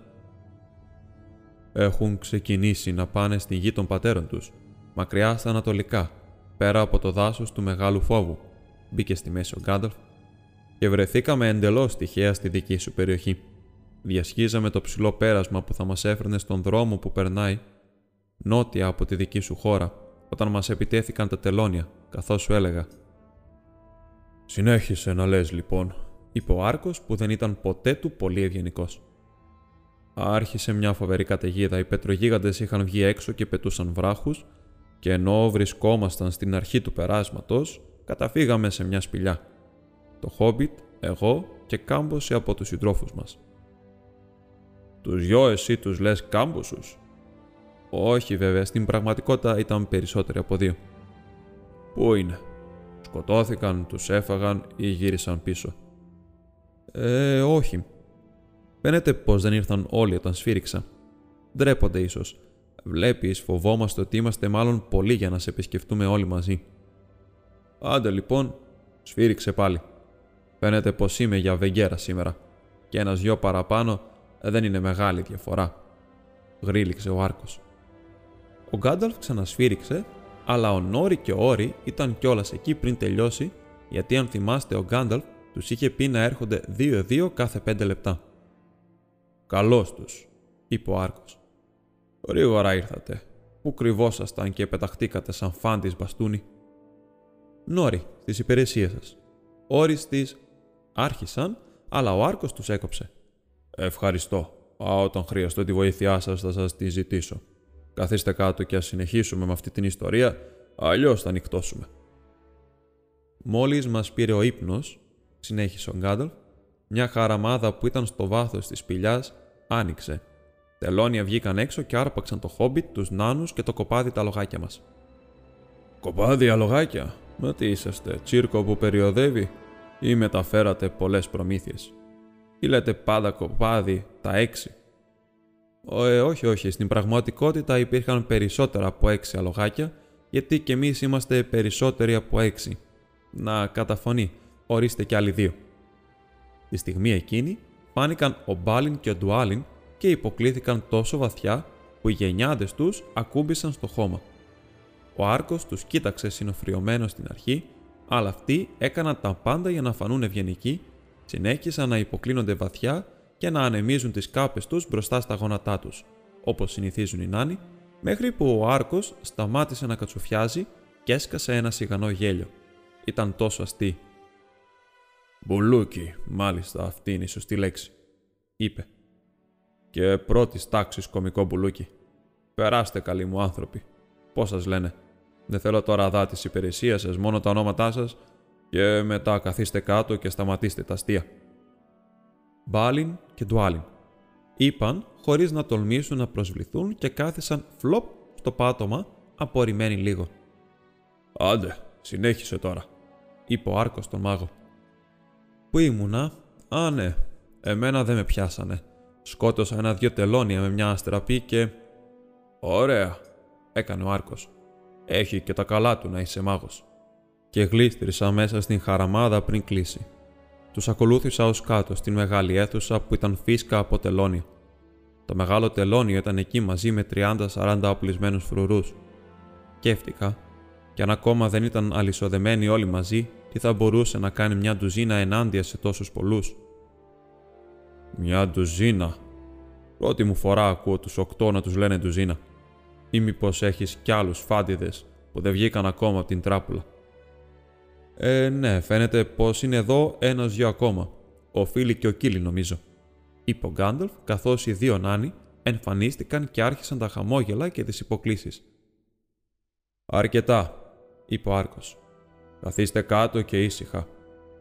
Speaker 1: Έχουν ξεκινήσει να πάνε στην γη των πατέρων τους, μακριά στα ανατολικά, πέρα από το δάσος του Μεγάλου Φόβου. Μπήκε στη μέση ο Γκάνταλφ και βρεθήκαμε εντελώς τυχαία στη δική σου περιοχή διασχίζαμε το ψηλό πέρασμα που θα μας έφερνε στον δρόμο που περνάει νότια από τη δική σου χώρα, όταν μας επιτέθηκαν τα τελώνια, καθώς σου έλεγα. «Συνέχισε να λες λοιπόν», είπε ο Άρκος που δεν ήταν ποτέ του πολύ ευγενικός. Άρχισε μια φοβερή καταιγίδα, οι πετρογίγαντες είχαν βγει έξω και πετούσαν βράχους και ενώ βρισκόμασταν στην αρχή του περάσματος, καταφύγαμε σε μια σπηλιά. Το Χόμπιτ, εγώ και κάμποσοι από τους συντρόφους μας. Τους δυο εσύ τους λες κάμποσους; Όχι βέβαια, στην πραγματικότητα ήταν περισσότεροι από δύο. Πού είναι; Σκοτώθηκαν, τους έφαγαν ή γύρισαν πίσω; Ε, όχι. Φαίνεται πως δεν ήρθαν όλοι όταν σφύριξα. Ντρέπονται ίσως. Βλέπεις, φοβόμαστε ότι είμαστε μάλλον πολλοί για να σε επισκεφτούμε όλοι μαζί. Άντε λοιπόν, σφύριξε πάλι. Φαίνεται πως είμαι για βεγγέρα σήμερα. Και ένας δυο παραπάνω δεν είναι μεγάλη διαφορά. Γρήλιξε ο Άρκος. Ο Γκάνταλφ ξανασφύριξε, αλλά ο Νόρι και ο Όρι ήταν κιόλας εκεί πριν τελειώσει, γιατί αν θυμάστε ο Γκάνταλφ τους είχε πει να έρχονται δύο-δύο κάθε πέντε λεπτά. Καλώς τους, είπε ο Άρκος. Γρήγορα ήρθατε. Πού κρυβόσασταν και πεταχτήκατε σαν φάντη μπαστούνι. Νόρι, στις υπηρεσίες σας. Όρις της άρχισαν, αλλά ο Άρκος τους έκοψε. Ευχαριστώ. Α, όταν χρειαστώ τη βοήθειά σας θα σας τη ζητήσω. Καθίστε κάτω και ας συνεχίσουμε με αυτή την ιστορία, αλλιώς θα νυχτώσουμε. Μόλις μας πήρε ο ύπνος, συνέχισε ο Γκάνταλφ, μια χαραμάδα που ήταν στο βάθος της σπηλιάς άνοιξε. Τελώνια βγήκαν έξω και άρπαξαν το χόμπιτ, τους νάνους και το κοπάδι τα λογάκια μας. «Κοπάδι αλογάκια, μα τι είσαστε, τσίρκο που περιοδεύει ή μεταφέρατε πολλές προμήθειες. Ή λέτε πάντα κοπάδι τα έξι ε, όχι, όχι. Στην πραγματικότητα υπήρχαν περισσότερα από έξι αλογάκια, γιατί και εμείς είμαστε περισσότεροι από έξι. Να καταφωνεί, ορίστε κι άλλοι δύο. Τη στιγμή εκείνη φάνηκαν ο Μπάλιν και ο Ντουάλιν και υποκλήθηκαν τόσο βαθιά που οι γενιάδες τους ακούμπησαν στο χώμα. Ο Άρκος τους κοίταξε συνοφριωμένο στην αρχή, αλλά αυτοί έκαναν τα πάντα για να φανούν ευγενικοί, συνέχισαν να υποκλίνονται βαθιά και να ανεμίζουν τις κάπες τους μπροστά στα γόνατά τους, όπως συνηθίζουν οι νάνοι, μέχρι που ο Άρκος σταμάτησε να κατσουφιάζει και έσκασε ένα σιγανό γέλιο. Ήταν τόσο αστεί. «Μπουλούκι, μάλιστα αυτή είναι η σωστή λέξη», είπε. «Και πρώτης τάξης κομικό μπουλούκι. Περάστε καλοί μου άνθρωποι. Πώς σας λένε. Δεν θέλω τώρα δά της υπηρεσίας σας, μόνο τα ονόματά σας και μετά καθίστε κάτω και σταματήστε τα αστεία». Μπάλιν και Ντουάλιν. Είπαν χωρίς να τολμήσουν να προσβληθούν και κάθισαν φλοπ στο πάτωμα, απορριμμένοι λίγο. «Άντε, συνέχισε τώρα», είπε ο Άρκος τον μάγο. «Πού ήμουνα» «Α, ναι, εμένα δεν με πιάσανε. Σκότωσα ένα-δυο τελώνια με μια αστραπή και...» «Ωραία», έκανε ο Άρκος. «Έχει και τα καλά του να είσαι μάγος». Και γλίστρισα μέσα στην χαραμάδα πριν κλείσει. Τους ακολούθησα ως κάτω στην μεγάλη αίθουσα που ήταν φίσκα από τελώνια. Το μεγάλο τελώνιο ήταν εκεί μαζί με 30-40 οπλισμένους φρουρούς. Σκέφτηκα, κι αν ακόμα δεν ήταν αλυσοδεμένοι όλοι μαζί, τι θα μπορούσε να κάνει μια ντουζίνα ενάντια σε τόσους πολλούς; Μια ντουζίνα. Πρώτη μου φορά ακούω τους οκτώ να τους λένε ντουζίνα. Ή μήπως έχεις κι άλλους φάντιδες που δεν βγήκαν ακόμα από την τράπουλα; Ε, ναι, φαίνεται πως είναι εδώ ένα-δυο ακόμα. Ο Φίλι και ο Κίλι, νομίζω. Είπε ο Γκάνταλφ, καθώς οι δύο νάνοι εμφανίστηκαν και άρχισαν τα χαμόγελα και τις υποκλήσεις. Αρκετά, είπε ο Άρκο. Καθίστε κάτω και ήσυχα.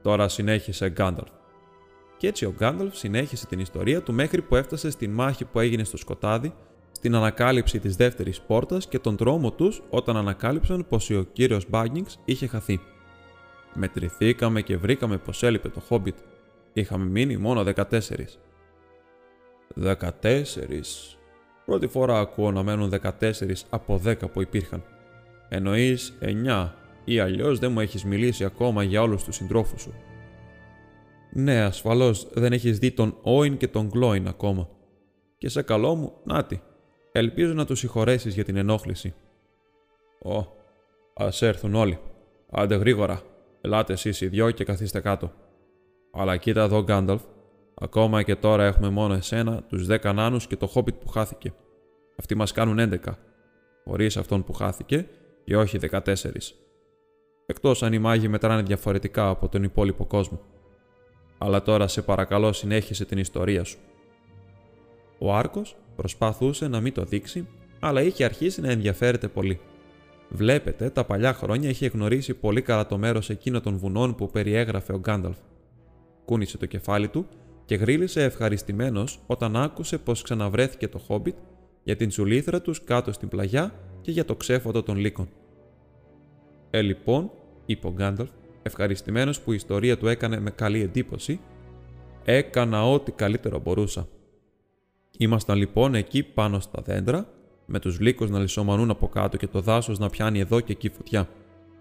Speaker 1: Τώρα συνέχισε Γκάνταλφ. Και έτσι ο Γκάνταλφ συνέχισε την ιστορία του μέχρι που έφτασε στη μάχη που έγινε στο σκοτάδι, στην ανακάλυψη της δεύτερης πόρτας και τον τρόμο τους όταν ανακάλυψαν πως ο κύριος Μπάγκινγκ είχε χαθεί. Μετρηθήκαμε και βρήκαμε πως έλειπε το Χόμπιτ. Είχαμε μείνει μόνο 14. 14. Πρώτη φορά ακούω να μένουν 14 από 10 που υπήρχαν. Εννοείς 9 ή αλλιώς δεν μου έχεις μιλήσει ακόμα για όλους τους συντρόφους σου. Ναι, ασφαλώς δεν έχεις δει τον Όιν και τον Γκλόιν ακόμα. Και σε καλό μου, νάτι. Ελπίζω να τους συγχωρέσεις για την ενόχληση. Ω, ας έρθουν όλοι. Άντε γρήγορα, Ελάτε εσείς οι δυο και καθίστε κάτω. Αλλά κοίτα εδώ, Γκάνταλφ. Ακόμα και τώρα έχουμε μόνο εσένα, τους δέκα νάνους και το χόμπιτ που χάθηκε. Αυτοί μας κάνουν 11. Χωρίς αυτόν που χάθηκε και όχι 14. Εκτός αν οι μάγοι μετράνε διαφορετικά από τον υπόλοιπο κόσμο. Αλλά τώρα σε παρακαλώ συνέχισε την ιστορία σου. Ο Άρκος προσπαθούσε να μην το δείξει, αλλά είχε αρχίσει να ενδιαφέρεται πολύ. Βλέπετε, τα παλιά χρόνια είχε γνωρίσει πολύ καλά το μέρος εκείνο των βουνών που περιέγραφε ο Γκάνταλφ. Κούνησε το κεφάλι του και γρίλησε ευχαριστημένος όταν άκουσε πως ξαναβρέθηκε το Χόμπιτ για την τσουλήθρα τους κάτω στην πλαγιά και για το ξέφωτο των λύκων. Ε, λοιπόν, είπε ο Γκάνταλφ, ευχαριστημένος που η ιστορία του έκανε με καλή εντύπωση, έκανα ό,τι καλύτερο μπορούσα. Ήμασταν λοιπόν εκεί πάνω στα δέντρα, με τους λύκους να λισομανούν από κάτω και το δάσος να πιάνει εδώ και εκεί φωτιά,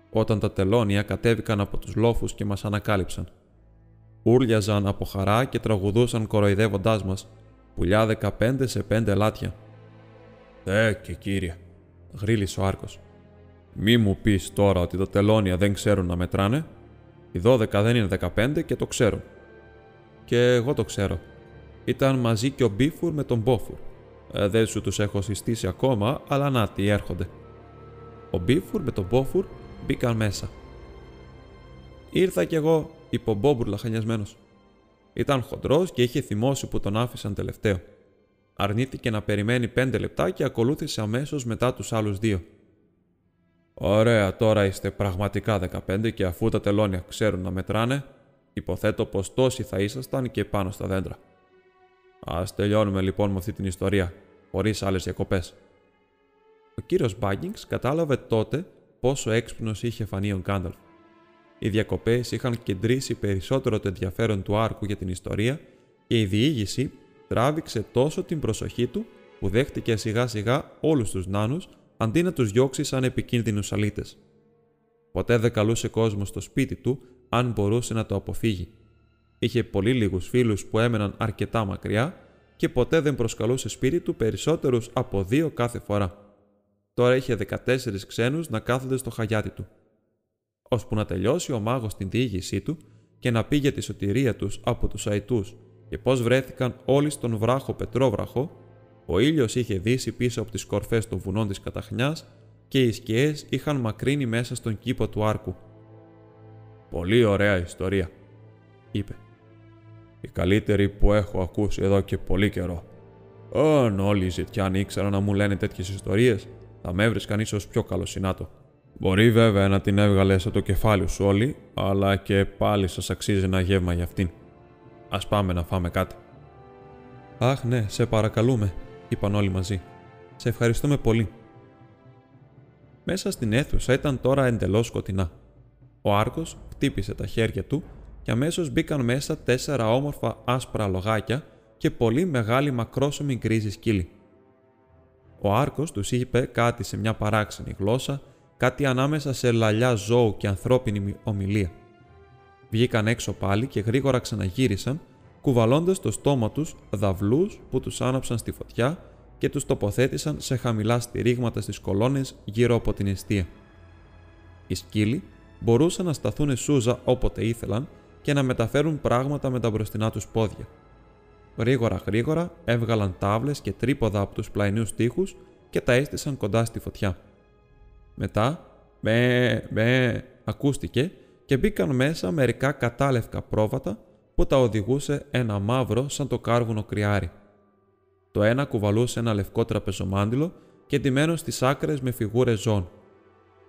Speaker 1: όταν τα τελώνια κατέβηκαν από τους λόφους και μας ανακάλυψαν. Ούρλιαζαν από χαρά και τραγουδούσαν κοροϊδεύοντάς μας, πουλιά 15 σε 5 λάτια. «Ε, και κύριε», γρίλησε ο Άρκος. «Μη μου πεις τώρα ότι τα τελώνια δεν ξέρουν να μετράνε. Οι 12 δεν είναι 15 και το ξέρουν». «Και εγώ το ξέρω. Ήταν μαζί και ο Μπίφουρ με τον Μπόφουρ. Ε, δεν σου τους έχω συστήσει ακόμα, αλλά να τι έρχονται». Ο Μπίφουρ με τον Μπόφουρ μπήκαν μέσα. «Ήρθα κι εγώ», είπε ο Μπόμπουρ λαχανιασμένος. Ήταν χοντρός και είχε θυμώσει που τον άφησαν τελευταίο. Αρνήθηκε να περιμένει πέντε λεπτά και ακολούθησε αμέσως μετά τους άλλους δύο. Ωραία, τώρα είστε πραγματικά 15 και αφού τα τελώνια ξέρουν να μετράνε, υποθέτω πως τόσοι θα ήσασταν και πάνω στα δέντρα. Α τελειώνουμε λοιπόν με αυτή την ιστορία, χωρίς άλλες διακοπές. Ο κύριος Μπάγκινγκς κατάλαβε τότε πόσο έξυπνος είχε φανεί ο Γκάνταλφ. Οι διακοπές είχαν κεντρήσει περισσότερο το ενδιαφέρον του άρκου για την ιστορία και η διήγηση τράβηξε τόσο την προσοχή του που δέχτηκε σιγά σιγά όλους τους νάνους αντί να τους διώξει σαν επικίνδυνους αλήτες. Ποτέ δεν καλούσε κόσμο στο σπίτι του αν μπορούσε να το αποφύγει. Είχε πολύ λίγους φίλους που έμεναν αρκετά μακριά και ποτέ δεν προσκαλούσε σπίτι του περισσότερους από δύο κάθε φορά. Τώρα είχε 14 ξένους να κάθονται στο χαγιάτι του ώσπου να τελειώσει ο μάγος την διήγησή του και να πει για τη σωτηρία τους από τους αητούς και πώς βρέθηκαν όλοι στον βράχο Πετρόβραχο, ο ήλιος είχε δύσει πίσω από τις κορφές των βουνών της Καταχνιάς και οι σκιές είχαν μακρύνει μέσα στον κήπο του άρκου. «Πολύ ωραία ιστορία», είπε. «Η καλύτερη που έχω ακούσει εδώ και πολύ καιρό. Αν όλοι οι ζητιάνοι ήξεραν να μου λένε τέτοιες ιστορίες, θα με έβρισκαν ίσως πιο καλό συνάτο. Μπορεί βέβαια να την έβγαλε από το κεφάλι σου όλοι, αλλά και πάλι σας αξίζει ένα γεύμα για αυτήν. Α πάμε να φάμε κάτι. Αχ, ναι, σε παρακαλούμε, είπαν όλοι μαζί. Σε ευχαριστούμε πολύ. Μέσα στην αίθουσα ήταν τώρα εντελώς σκοτεινά. Ο Άρκο χτύπησε τα χέρια του και αμέσως μπήκαν μέσα τέσσερα όμορφα άσπρα λογάκια και πολύ μεγάλη μακρόσωμη γκρίζη σκύλη. Ο Άρκος τους είπε κάτι σε μια παράξενη γλώσσα κάτι ανάμεσα σε λαλιά ζώου και ανθρώπινη ομιλία. Βγήκαν έξω πάλι και γρήγορα ξαναγύρισαν, κουβαλώντας το στόμα τους δαυλούς που τους άναψαν στη φωτιά και τους τοποθέτησαν σε χαμηλά στηρίγματα στις κολόνες γύρω από την αιστεία. Οι σκύλοι μπορούσαν να σταθούν σούζα όποτε ήθελαν και να μεταφέρουν πράγματα με τα μπροστινά τους πόδια. Γρήγορα γρήγορα έβγαλαν τάβλες και τρίποδα από τους πλαϊνούς τείχους και τα έστησαν κοντά στη φωτιά. Μετά, με, με, ακούστηκε και μπήκαν μέσα μερικά κατάλευκα πρόβατα που τα οδηγούσε ένα μαύρο σαν το κάρβουνο κρυάρι. Το ένα κουβαλούσε ένα λευκό τραπεζομάντιλο και ντυμένο στις άκρες με φιγούρες ζών.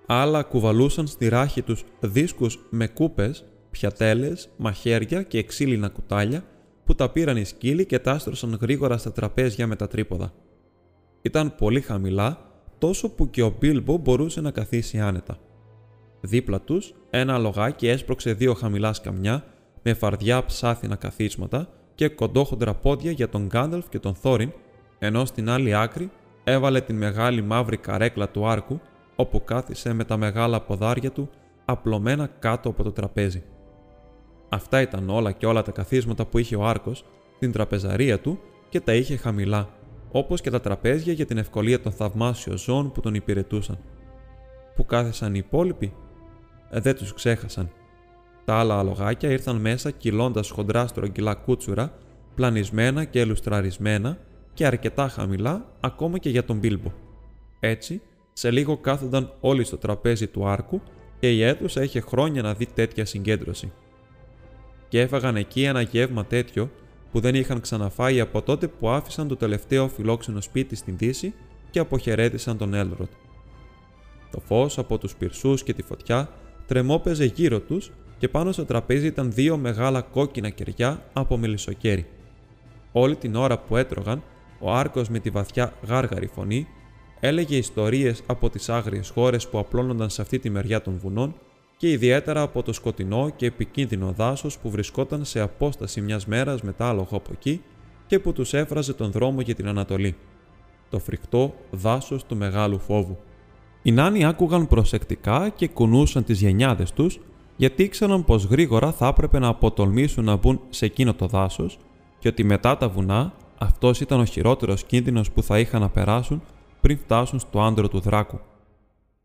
Speaker 1: Άλλα κουβαλούσαν στη ράχη τους δίσκους με κούπες, πιατέλες, μαχαίρια και ξύλινα κουτάλια που τα πήραν οι σκύλοι και τα γρήγορα στα τραπέζια με τα τρίποδα. Ήταν πολύ χαμηλά τόσο που και ο Μπίλμπο μπορούσε να καθίσει άνετα. Δίπλα τους, ένα λογάκι έσπρωξε δύο χαμηλά σκαμιά με φαρδιά ψάθινα καθίσματα και κοντόχοντρα πόδια για τον Γκάνταλφ και τον Θόριν, ενώ στην άλλη άκρη έβαλε την μεγάλη μαύρη καρέκλα του άρκου, όπου κάθισε με τα μεγάλα ποδάρια του απλωμένα κάτω από το τραπέζι. Αυτά ήταν όλα και όλα τα καθίσματα που είχε ο άρκος στην τραπεζαρία του και τα είχε χαμηλά, όπως και τα τραπέζια για την ευκολία των θαυμάσιων ζώων που τον υπηρετούσαν. Που κάθεσαν οι υπόλοιποι, ε, δεν τους ξέχασαν. Τα άλλα αλογάκια ήρθαν μέσα κυλώντας χοντρά στρογγυλά κούτσουρα, πλανισμένα και ελουστραρισμένα και αρκετά χαμηλά ακόμα και για τον Μπίλμπο. Έτσι, σε λίγο κάθονταν όλοι στο τραπέζι του άρκου και η αίθουσα είχε χρόνια να δει τέτοια συγκέντρωση. Και έφαγαν εκεί ένα γεύμα τέτοιο που δεν είχαν ξαναφάει από τότε που άφησαν το τελευταίο φιλόξενο σπίτι στην Δύση και αποχαιρέτησαν τον Έλροντ. Το φως από τους πυρσούς και τη φωτιά τρεμόπαιζε γύρω τους και πάνω στο τραπέζι ήταν δύο μεγάλα κόκκινα κεριά από μελισσοκέρι. Όλη την ώρα που έτρωγαν, ο Άρκος με τη βαθιά γάργαρη φωνή έλεγε ιστορίες από τις άγριες χώρες που απλώνονταν σε αυτή τη μεριά των βουνών και ιδιαίτερα από το σκοτεινό και επικίνδυνο δάσος που βρισκόταν σε απόσταση μιας μέρας μετά άλογο από εκεί και που τους έφραζε τον δρόμο για την Ανατολή. Το φρικτό δάσος του μεγάλου φόβου. Οι νάνοι άκουγαν προσεκτικά και κουνούσαν τις γενιάδες τους γιατί ήξεραν πως γρήγορα θα έπρεπε να αποτολμήσουν να μπουν σε εκείνο το δάσος και ότι μετά τα βουνά αυτός ήταν ο χειρότερος κίνδυνος που θα είχαν να περάσουν πριν φτάσουν στο άντρο του δράκου.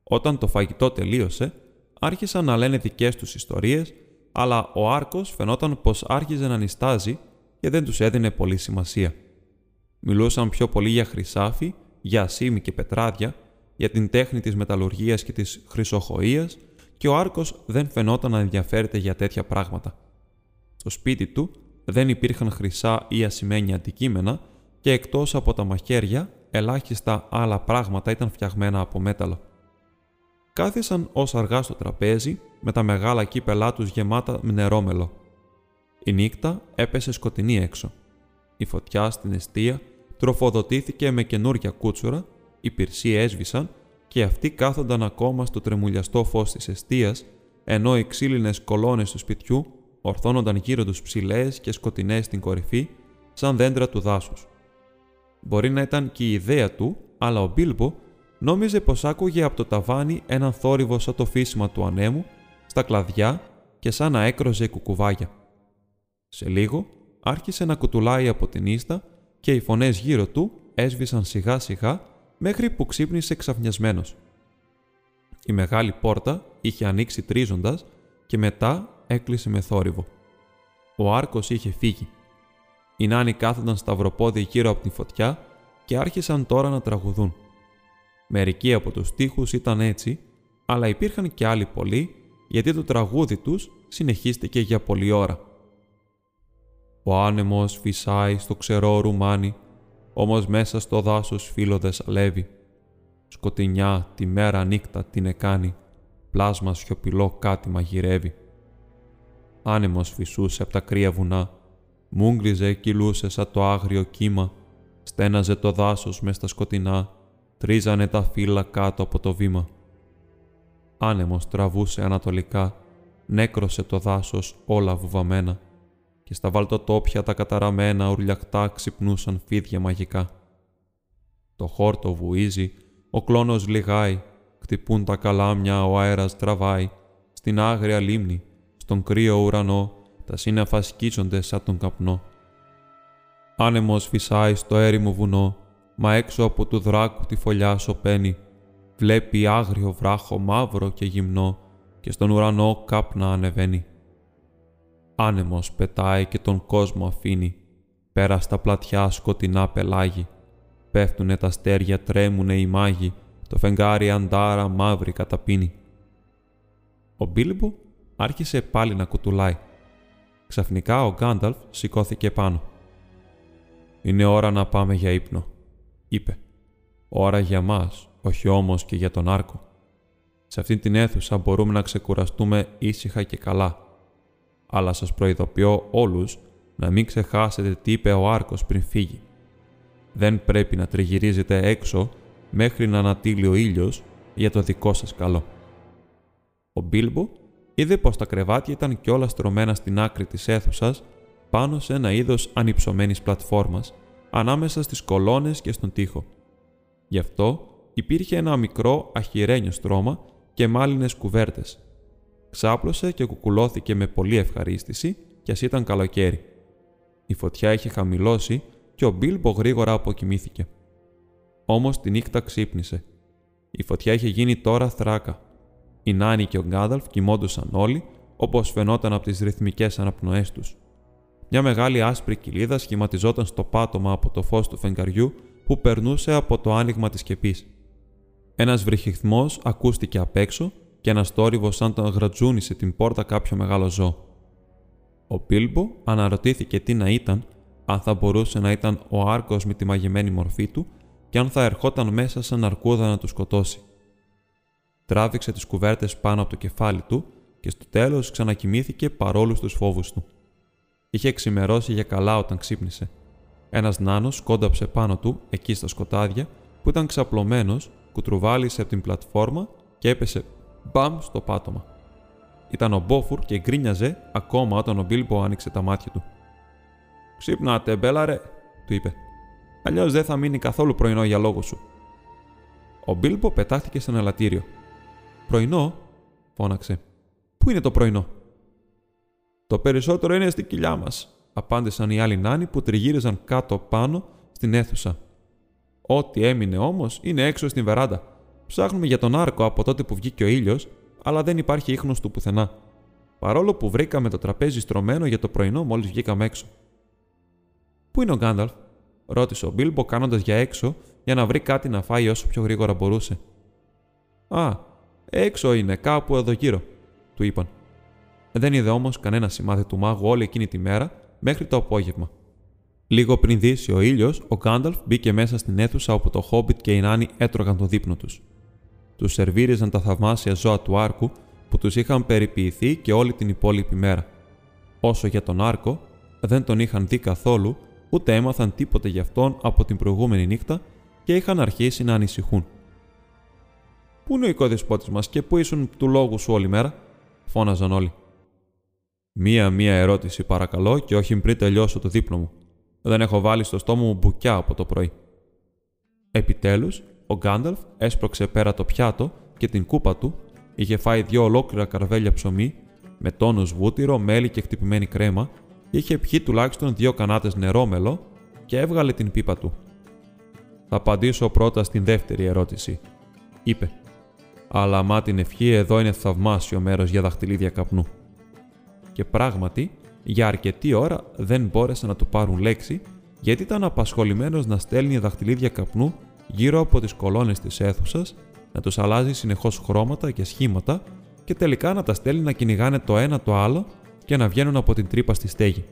Speaker 1: Όταν το φαγητό τελείωσε, άρχισαν να λένε δικές τους ιστορίες, αλλά ο Άρκος φαινόταν πως άρχιζε να νιστάζει και δεν τους έδινε πολύ σημασία. Μιλούσαν πιο πολύ για χρυσάφι, για ασίμι και πετράδια, για την τέχνη της μεταλλουργίας και της χρυσοχοΐας και ο Άρκος δεν φαινόταν να ενδιαφέρεται για τέτοια πράγματα. Στο σπίτι του δεν υπήρχαν χρυσά ή ασημένια αντικείμενα και εκτός από τα μαχαίρια, ελάχιστα άλλα πράγματα ήταν φτιαγμένα από μέταλλο. Κάθισαν ως αργά στο τραπέζι με τα μεγάλα κύπελά τους γεμάτα με νερόμελο. Η νύχτα έπεσε σκοτεινή έξω. Η φωτιά στην αιστεία τροφοδοτήθηκε με καινούρια κούτσουρα, οι πυρσοί έσβησαν και αυτοί κάθονταν ακόμα στο τρεμουλιαστό φως της αιστείας, ενώ οι ξύλινες κολόνες του σπιτιού ορθώνονταν γύρω τους ψηλές και σκοτεινές στην κορυφή, σαν δέντρα του δάσους. Μπορεί να ήταν και η ιδέα του, αλλά ο Μπίλμπο νόμιζε πως άκουγε από το ταβάνι έναν θόρυβο σαν το φύσιμα του ανέμου, στα κλαδιά και σαν να έκροζε κουκουβάγια. Σε λίγο άρχισε να κουτουλάει από την ίστα και οι φωνές γύρω του έσβησαν σιγά σιγά μέχρι που ξύπνησε ξαφνιασμένος. Η μεγάλη πόρτα είχε ανοίξει τρίζοντας και μετά έκλεισε με θόρυβο. Ο άρκος είχε φύγει. Οι νάνοι κάθονταν σταυροπόδι γύρω από την φωτιά και άρχισαν τώρα να τραγουδούν. Μερικοί από τους στίχους ήταν έτσι, αλλά υπήρχαν και άλλοι πολλοί, γιατί το τραγούδι τους συνεχίστηκε για πολλή ώρα. Ο άνεμος φυσάει στο ξερό ρουμάνι, όμως μέσα στο δάσος φίλο δε σαλεύει. Σκοτεινιά τη μέρα νύχτα την εκάνει, πλάσμα σιωπηλό κάτι μαγειρεύει. Άνεμος φυσούσε από τα κρύα βουνά, μούγκλιζε κυλούσε σαν το άγριο κύμα, στέναζε το δάσος μες στα σκοτεινά, τρίζανε τα φύλλα κάτω από το βήμα. Άνεμος τραβούσε ανατολικά, νέκρωσε το δάσος όλα βουβαμένα και στα βαλτοτόπια τα καταραμένα ουρλιακτά ξυπνούσαν φίδια μαγικά. Το χόρτο βουίζει, ο κλόνος λιγάει, χτυπούν τα καλάμια, ο αέρας τραβάει, στην άγρια λίμνη, στον κρύο ουρανό, τα σύννεφα σκίζονται σαν τον καπνό. Άνεμος φυσάει στο έρημο βουνό, μα έξω από του δράκου τη φωλιά σωπαίνει, βλέπει άγριο βράχο μαύρο και γυμνό και στον ουρανό κάπνα ανεβαίνει. Άνεμος πετάει και τον κόσμο αφήνει, πέρα στα πλατιά σκοτεινά πελάγι. Πέφτουνε τα αστέρια, τρέμουνε οι μάγοι, το φεγγάρι αντάρα μαύρη καταπίνει. Ο Μπίλμπο άρχισε πάλι να κουτουλάει. Ξαφνικά ο Γκάνταλφ σηκώθηκε πάνω. «Είναι ώρα να πάμε για ύπνο», είπε. «Ώρα για μας, όχι όμως και για τον Άρκο. Σε αυτή την αίθουσα μπορούμε να ξεκουραστούμε ήσυχα και καλά αλλά σας προειδοποιώ όλους να μην ξεχάσετε τι είπε ο Άρκος πριν φύγει. Δεν πρέπει να τριγυρίζετε έξω μέχρι να ανατείλει ο ήλιος για το δικό σας καλό. Ο Μπίλμπο είδε πως τα κρεβάτια ήταν κιόλας στρωμένα στην άκρη της αίθουσας πάνω σε ένα είδος ανυψωμένης πλατφόρμας, ανάμεσα στις κολόνες και στον τοίχο. Γι' αυτό υπήρχε ένα μικρό αχυρένιο στρώμα και μάλινες κουβέρτες, Ξάπλωσε και κουκουλώθηκε με πολύ ευχαρίστηση κι ας ήταν καλοκαίρι. Η φωτιά είχε χαμηλώσει και ο Μπίλμπο γρήγορα αποκοιμήθηκε. Όμως τη νύχτα ξύπνησε. Η φωτιά είχε γίνει τώρα θράκα. Η Νάνη και ο Γκάδαλφ κοιμόντουσαν όλοι, όπως φαινόταν από τις ρυθμικές αναπνοές τους. Μια μεγάλη άσπρη κοιλίδα σχηματιζόταν στο πάτωμα από το φως του φεγγαριού που περνούσε από το άνοιγμα της σκεπής. Ένας βρυχυθμός ακούστηκε απ' έξω και ένας τόρυβο σαν τον γρατζούνισε την πόρτα κάποιο μεγάλο ζώο. Ο Πίλμπο αναρωτήθηκε τι να ήταν, αν θα μπορούσε να ήταν ο Άρκος με τη μαγεμένη μορφή του και αν θα ερχόταν μέσα σαν αρκούδα να του σκοτώσει. Τράβηξε τις κουβέρτες πάνω από το κεφάλι του και στο τέλος ξανακοιμήθηκε παρόλους τους φόβους του. Είχε ξημερώσει για καλά όταν ξύπνησε. Ένας νάνος κόνταψε πάνω του, εκεί στα σκοτάδια, που ήταν ξαπλωμένος, κουτρουβάλισε από την πλατφόρμα και έπεσε μπαμ στο πάτωμα. Ήταν ο Μπόφουρ και γκρίνιαζε ακόμα όταν ο Μπίλμπο άνοιξε τα μάτια του. Ξύπνατε, μπέλαρε, του είπε. Αλλιώς δεν θα μείνει καθόλου πρωινό για λόγο σου. Ο Μπίλμπο πετάχτηκε στο ελαττήριο. Πρωινό, φώναξε. Πού είναι το πρωινό; Το περισσότερο είναι στην κοιλιά μας, απάντησαν οι άλλοι νάνοι που τριγύριζαν κάτω πάνω στην αίθουσα. Ό,τι έμεινε όμως είναι έξω στην βεράντα. Ψάχνουμε για τον άρκο από τότε που βγήκε ο ήλιος, αλλά δεν υπάρχει ίχνος του πουθενά. Παρόλο που βρήκαμε το τραπέζι στρωμένο για το πρωινό μόλις βγήκαμε έξω. Πού είναι ο Γκάνταλφ, ρώτησε ο Μπίλμπο κάνοντας για έξω για να βρει κάτι να φάει όσο πιο γρήγορα μπορούσε. Α, έξω είναι, κάπου εδώ γύρω, του είπαν. Δεν είδε όμως κανένα σημάδι του μάγου όλη εκείνη τη μέρα μέχρι το απόγευμα. Λίγο πριν δύσει ο ήλιος, ο Γκάνταλφ μπήκε μέσα στην αίθουσα όπου το Χόμπιτ και οι Νάνοι έτρωγαν το δείπνο τους. Τους σερβίριζαν τα θαυμάσια ζώα του άρκου που τους είχαν περιποιηθεί και όλη την υπόλοιπη μέρα. Όσο για τον άρκο, δεν τον είχαν δει καθόλου, ούτε έμαθαν τίποτε γι' αυτόν από την προηγούμενη νύχτα και είχαν αρχίσει να ανησυχούν. Πού είναι ο οικοδεσπότης μας και πού ήσουν του λόγου σου όλη μέρα, φώναζαν όλοι. Μία-μία ερώτηση παρακαλώ και όχι πριν τελειώσω το δείπνο μου. Δεν έχω βάλει στο στόμα μου μπουκιά από το πρωί. Επιτέλους, ο Γκάνταλφ έσπρωξε πέρα το πιάτο και την κούπα του, είχε φάει δύο ολόκληρα καρβέλια ψωμί, με τόνους βούτυρο, μέλι και χτυπημένη κρέμα, είχε πιει τουλάχιστον δύο κανάτες νερόμελο και έβγαλε την πίπα του. Θα απαντήσω πρώτα στην δεύτερη ερώτηση, είπε. Αλλά μα την ευχή εδώ είναι θαυμάσιο μέρος για δαχτυλίδια καπνού. Και πράγματι, για αρκετή ώρα δεν μπόρεσαν να του πάρουν λέξη γιατί ήταν απασχολημένος να στέλνει δαχτυλίδια καπνού γύρω από τις κολόνες της αίθουσας, να τους αλλάζει συνεχώς χρώματα και σχήματα και τελικά να τα στέλνει να κυνηγάνε το ένα το άλλο και να βγαίνουν από την τρύπα στη στέγη.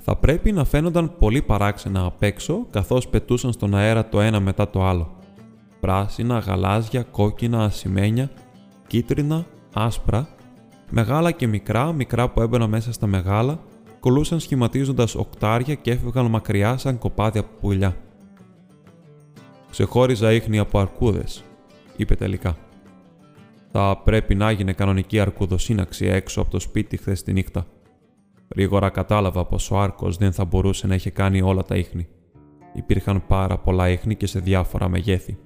Speaker 1: Θα πρέπει να φαίνονταν πολύ παράξενα απ' έξω καθώς πετούσαν στον αέρα το ένα μετά το άλλο. Πράσινα, γαλάζια, κόκκινα, ασημένια, κίτρινα, άσπρα Μεγάλα και μικρά, μικρά που έμπαιναν μέσα στα μεγάλα, κολούσαν σχηματίζοντας οκτάρια και έφευγαν μακριά σαν κοπάδια από πουλιά. Ξεχώριζα ίχνη από αρκούδες, είπε τελικά. Θα πρέπει να έγινε κανονική αρκουδοσύναξη έξω από το σπίτι χθες τη νύχτα. Γρήγορα κατάλαβα πως ο άρκος δεν θα μπορούσε να είχε κάνει όλα τα ίχνη. Υπήρχαν πάρα πολλά ίχνη και σε διάφορα μεγέθη.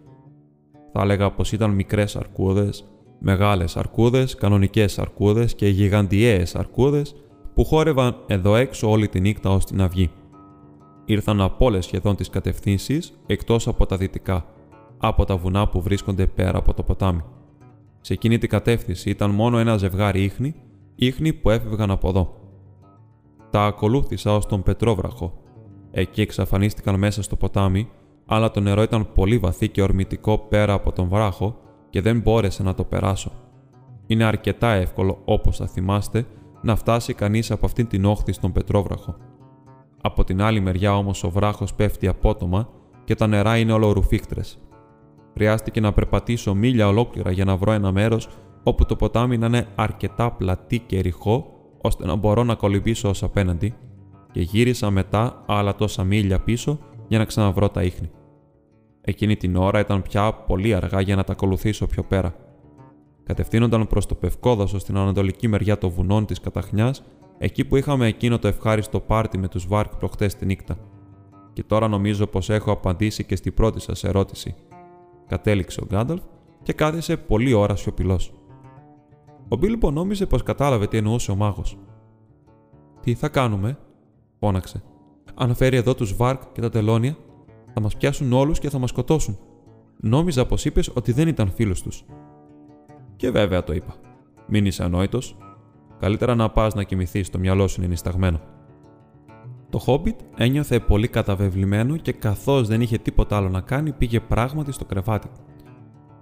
Speaker 1: Θα έλεγα πως ήταν μικρές αρκούδες, μεγάλες αρκούδες, κανονικές αρκούδες και γιγαντιαίες αρκούδες που χόρευαν εδώ έξω όλη τη νύχτα ως την αυγή. Ήρθαν από όλες σχεδόν τις κατευθύνσεις εκτός από τα δυτικά, από τα βουνά που βρίσκονται πέρα από το ποτάμι. Σε εκείνη την κατεύθυνση ήταν μόνο ένα ζευγάρι ίχνη, ίχνη που έφευγαν από εδώ. Τα ακολούθησα ως τον Πετρόβραχο. Εκεί εξαφανίστηκαν μέσα στο ποτάμι, αλλά το νερό ήταν πολύ βαθύ και ορμητικό πέρα από τον βράχο και δεν μπόρεσα να το περάσω. Είναι αρκετά εύκολο, όπως θα θυμάστε, να φτάσει κανείς από αυτήν την όχθη στον Πετρόβραχο. Από την άλλη μεριά όμως ο βράχος πέφτει απότομα και τα νερά είναι ολορουφίχτρες. Χρειάστηκε να περπατήσω μίλια ολόκληρα για να βρω ένα μέρος όπου το ποτάμι να είναι αρκετά πλατή και ρηχό ώστε να μπορώ να κολυμπήσω ως απέναντι και γύρισα μετά άλλα τόσα μίλια πίσω για να ξαναβρω τα ίχνη. Εκείνη την ώρα ήταν πια πολύ αργά για να τα ακολουθήσω πιο πέρα. Κατευθύνονταν προς το Πευκόδασο στην ανατολική μεριά των βουνών της Καταχνιάς, εκεί που είχαμε εκείνο το ευχάριστο πάρτι με τους Βάρκ προχτές τη νύχτα. Και τώρα νομίζω πως έχω απαντήσει και στην πρώτη σας ερώτηση. Κατέληξε ο Γκάνταλφ και κάθισε πολλή ώρα σιωπηλός. Ο Μπίλμπο νόμιζε πως κατάλαβε τι εννοούσε ο μάγος. Τι θα κάνουμε, φώναξε. Αναφέρει εδώ τους Βάρκ και τα τελώνια θα μας πιάσουν όλους και θα μας σκοτώσουν. Νόμιζα πως είπες ότι δεν ήταν φίλος τους. Και βέβαια το είπα. Μην είσαι ανόητος. Καλύτερα να πας να κοιμηθείς, το μυαλό σου είναι νησταγμένο. Το Χόμπιτ ένιωθε πολύ καταβεβλημένο και καθώς δεν είχε τίποτα άλλο να κάνει, πήγε πράγματι στο κρεβάτι.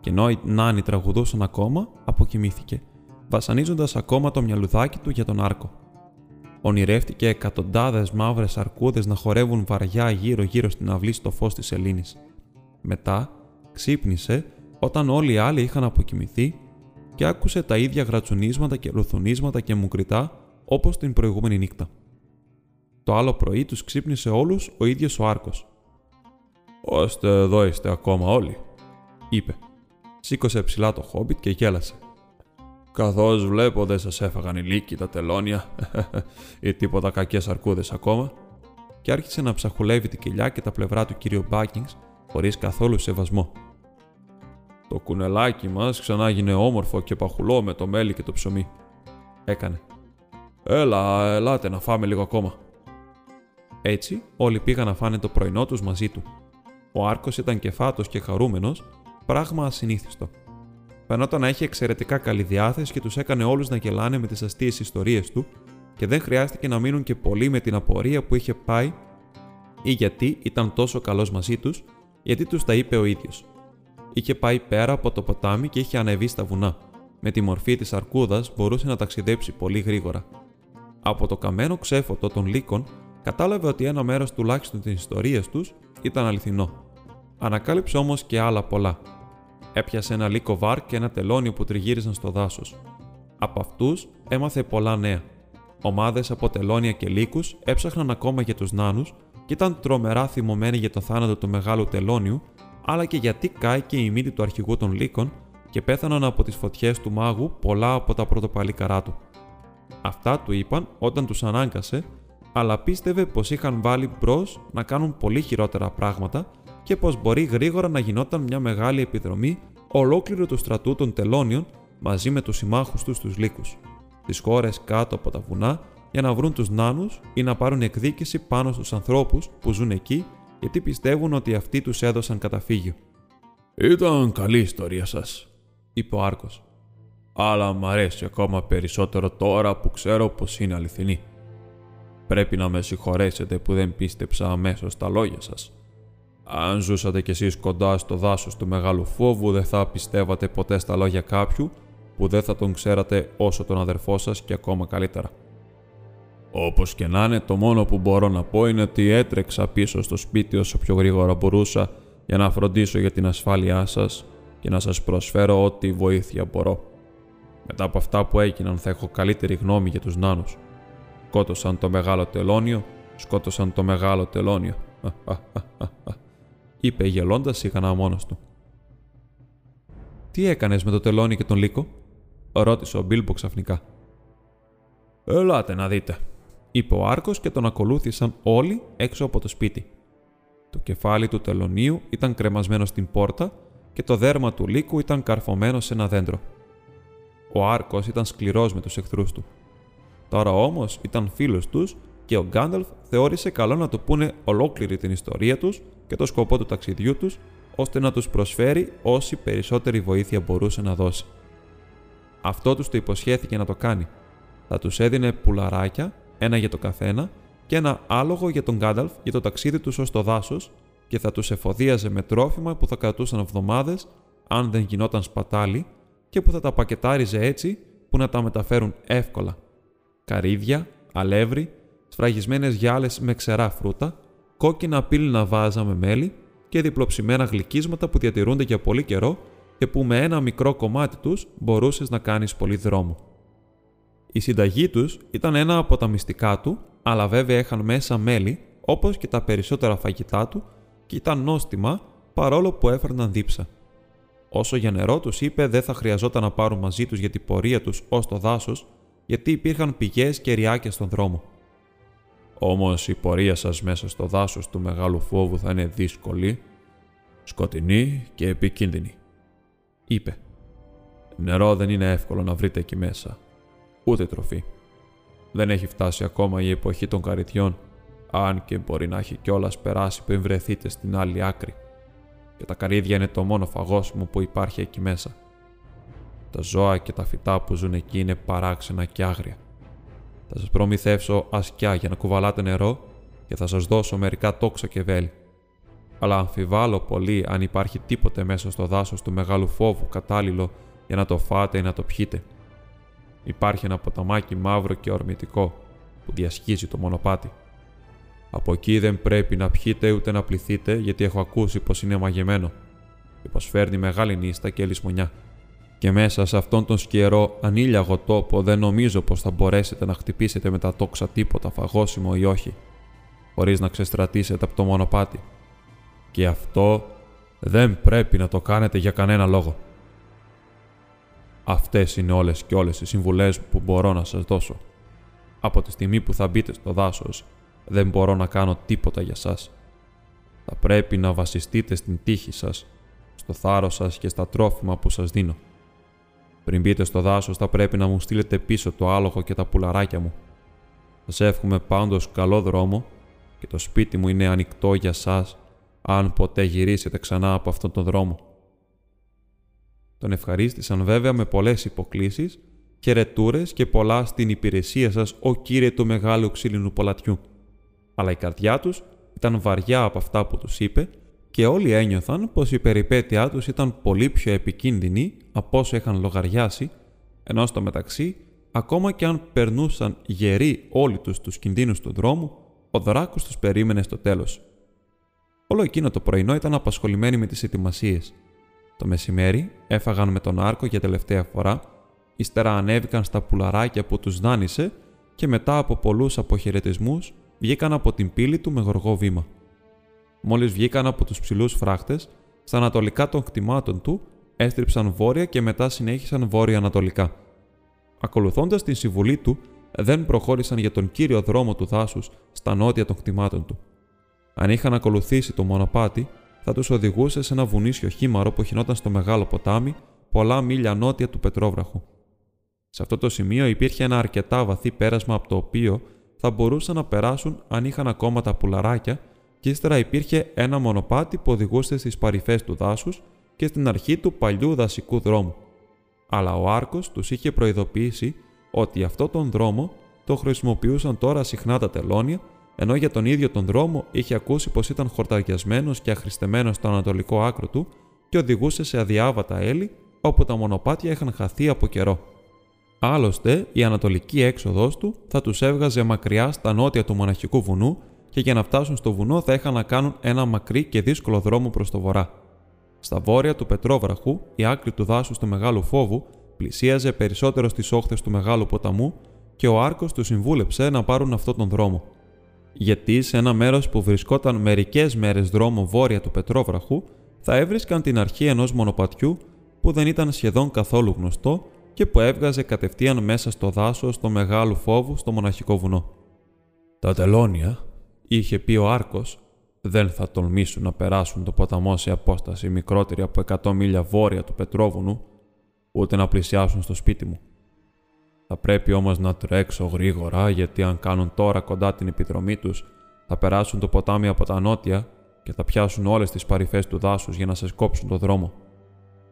Speaker 1: Και ενώ οι νάνοι τραγουδούσαν ακόμα, αποκοιμήθηκε, βασανίζοντας ακόμα το μυαλουδάκι του για τον άρκο. Ονειρεύτηκε εκατοντάδες μαύρες αρκούδες να χορεύουν βαριά γύρω-γύρω στην αυλή στο φως της Ελλήνη. Μετά ξύπνησε όταν όλοι οι άλλοι είχαν αποκοιμηθεί και άκουσε τα ίδια γρατσουνίσματα και ρουθουνίσματα και μουκριτά όπως την προηγούμενη νύχτα. Το άλλο πρωί τους ξύπνησε όλους ο ίδιος ο Άρκος. Ωστε εδώ είστε ακόμα όλοι, είπε. Σήκωσε ψηλά το χόμπιτ και γέλασε. Καθώς βλέπω δεν σας έφαγαν οι λύκοι τα τελώνια ή τίποτα κακές αρκούδες ακόμα, και άρχισε να ψαχουλεύει την κοιλιά και τα πλευρά του κύριου Μπάκινγκ χωρίς καθόλου σεβασμό. Το κουνελάκι μας ξανά γίνε όμορφο και παχουλό με το μέλι και το ψωμί. Έκανε. Έλα, ελάτε να φάμε λίγο ακόμα. Έτσι, όλοι πήγαν να φάνε το πρωινό τους μαζί του. Ο Άρκος ήταν κεφάτος και χαρούμενος, πράγμα ασυνήθιστο. Φαινόταν να έχει εξαιρετικά καλή διάθεση και τους έκανε όλους να γελάνε με τις αστείες ιστορίες του και δεν χρειάστηκε να μείνουν και πολύ με την απορία που είχε πάει ή γιατί ήταν τόσο καλός μαζί τους, γιατί τους τα είπε ο ίδιος. Είχε πάει πέρα από το ποτάμι και είχε ανεβεί στα βουνά. Με τη μορφή της αρκούδας μπορούσε να ταξιδέψει πολύ γρήγορα. Από το καμένο ξέφωτο των λύκων κατάλαβε ότι ένα μέρος τουλάχιστον της ιστορίας τους ήταν αληθινό. Ανακάλυψε όμως και άλλα πολλά. Έπιασε ένα λύκο βάρ και ένα τελώνιο που τριγύριζαν στο δάσος. Από αυτούς έμαθε πολλά νέα. Ομάδες από τελώνια και λύκους έψαχναν ακόμα για τους νάνους και ήταν τρομερά θυμωμένοι για το θάνατο του μεγάλου τελώνιου, αλλά και γιατί κάηκε η μύτη του αρχηγού των λύκων και πέθαναν από τις φωτιές του μάγου πολλά από τα πρωτοπαλίκαρά του. Αυτά του είπαν όταν τους ανάγκασε, αλλά πίστευε πως είχαν βάλει μπρος να κάνουν πολύ χειρότερα πράγματα και πως μπορεί γρήγορα να γινόταν μια μεγάλη επιδρομή ολόκληρο του στρατού των τελώνιων μαζί με τους συμμάχους τους τους λύκους τις χώρες κάτω από τα βουνά για να βρουν τους νάνους ή να πάρουν εκδίκηση πάνω στους ανθρώπους που ζουν εκεί γιατί πιστεύουν ότι αυτοί τους έδωσαν καταφύγιο. «Ήταν καλή ιστορία σας», είπε ο Άρκος. «Αλλά μ' αρέσει ακόμα περισσότερο τώρα που ξέρω πως είναι αληθινή. Πρέπει να με συγχωρέσετε που δεν πίστεψα αμέσως τα λόγια σας. Αν ζούσατε κι εσείς κοντά στο δάσος του μεγάλου φόβου δεν θα πιστεύατε ποτέ στα λόγια κάποιου που δεν θα τον ξέρατε όσο τον αδερφό σας και ακόμα καλύτερα. Όπως και να είναι, το μόνο που μπορώ να πω είναι ότι έτρεξα πίσω στο σπίτι όσο πιο γρήγορα μπορούσα για να φροντίσω για την ασφάλειά σας και να σας προσφέρω ό,τι βοήθεια μπορώ. Μετά από αυτά που έγιναν θα έχω καλύτερη γνώμη για τους νάνους. Σκότωσαν το μεγάλο τελώνιο, σκότωσαν το μεγάλο τελώνιο. είπε γελώντας σιγανά μόνος του. «Τι έκανες με το τελώνιο και τον λύκο» ρώτησε ο Μπίλμπο ξαφνικά. Ελάτε να δείτε, είπε ο Άρκος και τον ακολούθησαν όλοι έξω από το σπίτι. Το κεφάλι του τελωνίου ήταν κρεμασμένο στην πόρτα και το δέρμα του λύκου ήταν καρφωμένο σε ένα δέντρο. Ο Άρκος ήταν σκληρός με τους εχθρούς του. Τώρα όμως ήταν φίλος τους και ο Γκάνταλφ θεώρησε καλό να του πούνε ολόκληρη την ιστορία τους και το σκοπό του ταξιδιού τους, ώστε να τους προσφέρει όση περισσότερη βοήθεια μπορούσε να δώσει. Αυτό τους το υποσχέθηκε να το κάνει. Θα τους έδινε πουλαράκια, ένα για το καθένα, και ένα άλογο για τον Γκάνταλφ για το ταξίδι τους ως το δάσος και θα τους εφοδίαζε με τρόφιμα που θα κρατούσαν εβδομάδες, αν δεν γινόταν σπατάλι, και που θα τα πακετάριζε έτσι που να τα μεταφέρουν εύκολα. Καρύδια, αλεύρι, σφραγισμένες γυάλες με ξερά φρούτα, κόκκινα πύληνα βάζα με μέλι και διπλοψημένα γλυκίσματα που διατηρούνται για πολύ καιρό και που με ένα μικρό κομμάτι τους μπορούσες να κάνεις πολύ δρόμο. Η συνταγή τους ήταν ένα από τα μυστικά του, αλλά βέβαια είχαν μέσα μέλι, όπως και τα περισσότερα φαγητά του, και ήταν νόστιμα παρόλο που έφερναν δίψα. Όσο για νερό τους είπε δεν θα χρειαζόταν να πάρουν μαζί τους για την πορεία τους ως το δάσος, γιατί υπήρχαν πηγές και ριάκια στον δρόμο. Όμως η πορεία σας μέσα στο δάσος του μεγάλου φόβου θα είναι δύσκολη, σκοτεινή και επικίνδυνη είπε. Νερό δεν είναι εύκολο να βρείτε εκεί μέσα. Ούτε τροφή. Δεν έχει φτάσει ακόμα η εποχή των καριτιών, αν και μπορεί να έχει κιόλας περάσει πριν βρεθείτε στην άλλη άκρη. Και τα καρύδια είναι το μόνο φαγόσιμο που υπάρχει εκεί μέσα. Τα ζώα και τα φυτά που ζουν εκεί είναι παράξενα και άγρια. Θα σας προμηθεύσω ασκιά για να κουβαλάτε νερό και θα σας δώσω μερικά τόξα και βέλη αλλά αμφιβάλλω πολύ αν υπάρχει τίποτε μέσα στο δάσος του μεγάλου φόβου κατάλληλο για να το φάτε ή να το πιείτε. Υπάρχει ένα ποταμάκι μαύρο και ορμητικό που διασχίζει το μονοπάτι. Από εκεί δεν πρέπει να πιείτε ούτε να πληθείτε γιατί έχω ακούσει πως είναι μαγεμένο και πως φέρνει μεγάλη νύστα και λησμονιά. Και μέσα σε αυτόν τον σκιερό ανήλιαγο τόπο δεν νομίζω πως θα μπορέσετε να χτυπήσετε με τα τόξα τίποτα φαγόσιμο ή όχι, χωρίς να ξεστρατήσετε από το μονοπάτι. Και αυτό δεν πρέπει να το κάνετε για κανένα λόγο. Αυτές είναι όλες και όλες οι συμβουλές που μπορώ να σας δώσω. Από τη στιγμή που θα μπείτε στο δάσος, δεν μπορώ να κάνω τίποτα για σας. Θα πρέπει να βασιστείτε στην τύχη σας, στο θάρρος σας και στα τρόφιμα που σας δίνω. Πριν μπείτε στο δάσος θα πρέπει να μου στείλετε πίσω το άλογο και τα πουλαράκια μου. Σας εύχομαι πάντως καλό δρόμο και το σπίτι μου είναι ανοιχτό για σας αν ποτέ γυρίσετε ξανά από αυτόν τον δρόμο. Τον ευχαρίστησαν βέβαια με πολλές υποκλήσεις, χαιρετούρε και πολλά στην υπηρεσία σας ο κύριε του μεγάλου ξύλινου πολλατιού. Αλλά η καρδιά τους ήταν βαριά από αυτά που τους είπε και όλοι ένιωθαν πως η περιπέτειά τους ήταν πολύ πιο επικίνδυνη από όσο είχαν λογαριάσει, ενώ στο μεταξύ, ακόμα και αν περνούσαν γεροί όλοι τους τους κινδύνους του δρόμου, ο δράκος τους περίμενε στο τέλος. Όλο εκείνο το πρωινό ήταν απασχολημένοι με τις ετοιμασίες. Το μεσημέρι έφαγαν με τον άρκο για τελευταία φορά, ύστερα ανέβηκαν στα πουλαράκια που τους δάνεισε και μετά από πολλούς αποχαιρετισμούς βγήκαν από την πύλη του με γοργό βήμα. Μόλις βγήκαν από τους ψηλούς φράχτες, στα ανατολικά των κτημάτων του έστριψαν βόρεια και μετά συνέχισαν βόρεια-ανατολικά. Ακολουθώντας την συμβουλή του, δεν προχώρησαν για τον κύριο δρόμο του δάσου στα νότια των κτημάτων του. Αν είχαν ακολουθήσει το μονοπάτι, θα τους οδηγούσε σε ένα βουνίσιο χήμαρο που χινόταν στο μεγάλο ποτάμι, πολλά μίλια νότια του Πετρόβραχου. Σε αυτό το σημείο υπήρχε ένα αρκετά βαθύ πέρασμα από το οποίο θα μπορούσαν να περάσουν αν είχαν ακόμα τα πουλαράκια και ύστερα υπήρχε ένα μονοπάτι που οδηγούσε στις παρυφές του δάσους και στην αρχή του παλιού δασικού δρόμου. Αλλά ο Άρκος τους είχε προειδοποιήσει ότι αυτό τον δρόμο το χρησιμοποιούσαν τώρα συχνά τα τελώνια, ενώ για τον ίδιο τον δρόμο είχε ακούσει πως ήταν χορταριασμένος και αχρηστεμένος στο ανατολικό άκρο του και οδηγούσε σε αδιάβατα έλλη όπου τα μονοπάτια είχαν χαθεί από καιρό. Άλλωστε, η ανατολική έξοδος του θα τους έβγαζε μακριά στα νότια του μοναχικού βουνού και για να φτάσουν στο βουνό θα είχαν να κάνουν ένα μακρύ και δύσκολο δρόμο προς το βορρά. Στα βόρεια του Πετρόβραχου, η άκρη του δάσους του Μεγάλου Φόβου πλησίαζε περισσότερο στις όχθες του Μεγάλου Ποταμού και ο Άρκος του συμβούλεψε να πάρουν αυτόν τον δρόμο. Γιατί σε ένα μέρος που βρισκόταν μερικές μέρες δρόμο βόρεια του Πετρόβραχου, θα έβρισκαν την αρχή ενός μονοπατιού που δεν ήταν σχεδόν καθόλου γνωστό και που έβγαζε κατευθείαν μέσα στο δάσος του Μεγάλου Φόβου στο μοναχικό βουνό. Τα τελώνια είχε πει ο Άρκος, δεν θα τολμήσουν να περάσουν το ποταμό σε απόσταση μικρότερη από 100 μίλια βόρεια του Πετρόβουνου, ούτε να πλησιάσουν στο σπίτι μου. Θα πρέπει όμως να τρέξω γρήγορα, γιατί αν κάνουν τώρα κοντά την επιδρομή τους, θα περάσουν το ποτάμι από τα νότια και θα πιάσουν όλες τις παρυφές του δάσους για να σε κόψουν το δρόμο.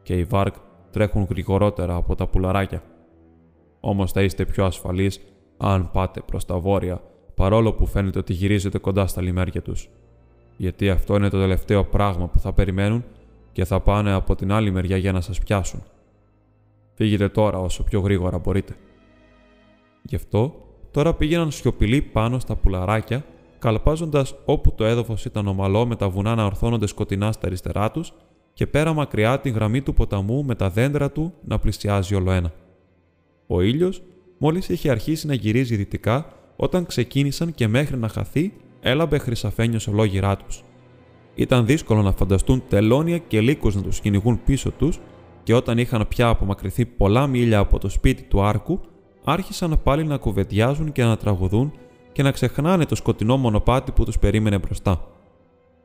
Speaker 1: Και οι Βάρκ τρέχουν γρηγορότερα από τα πουλαράκια. Όμως θα είστε πιο ασφαλείς αν πάτε προς τα βόρεια παρόλο που φαίνεται ότι γυρίζετε κοντά στα λιμέρια τους. Γιατί αυτό είναι το τελευταίο πράγμα που θα περιμένουν και θα πάνε από την άλλη μεριά για να σας πιάσουν. Φύγετε τώρα όσο πιο γρήγορα μπορείτε. Γι' αυτό τώρα πήγαιναν σιωπηλοί πάνω στα πουλαράκια, καλπάζοντας όπου το έδαφο ήταν ομαλό με τα βουνά να ορθώνονται σκοτεινά στα αριστερά τους και πέρα μακριά την γραμμή του ποταμού με τα δέντρα του να πλησιάζει όλο ένα. Ο ήλιος, μόλις είχε αρχίσει να γυρίζει δυτικά, όταν ξεκίνησαν και μέχρι να χαθεί, έλαμπε χρυσαφένιο ολόγυρά τους. Ήταν δύσκολο να φανταστούν τελώνια και λύκους να τους κυνηγούν πίσω τους, και όταν είχαν πια απομακρυνθεί πολλά μίλια από το σπίτι του άρκου, άρχισαν πάλι να κουβεντιάζουν και να τραγουδούν και να ξεχνάνε το σκοτεινό μονοπάτι που τους περίμενε μπροστά.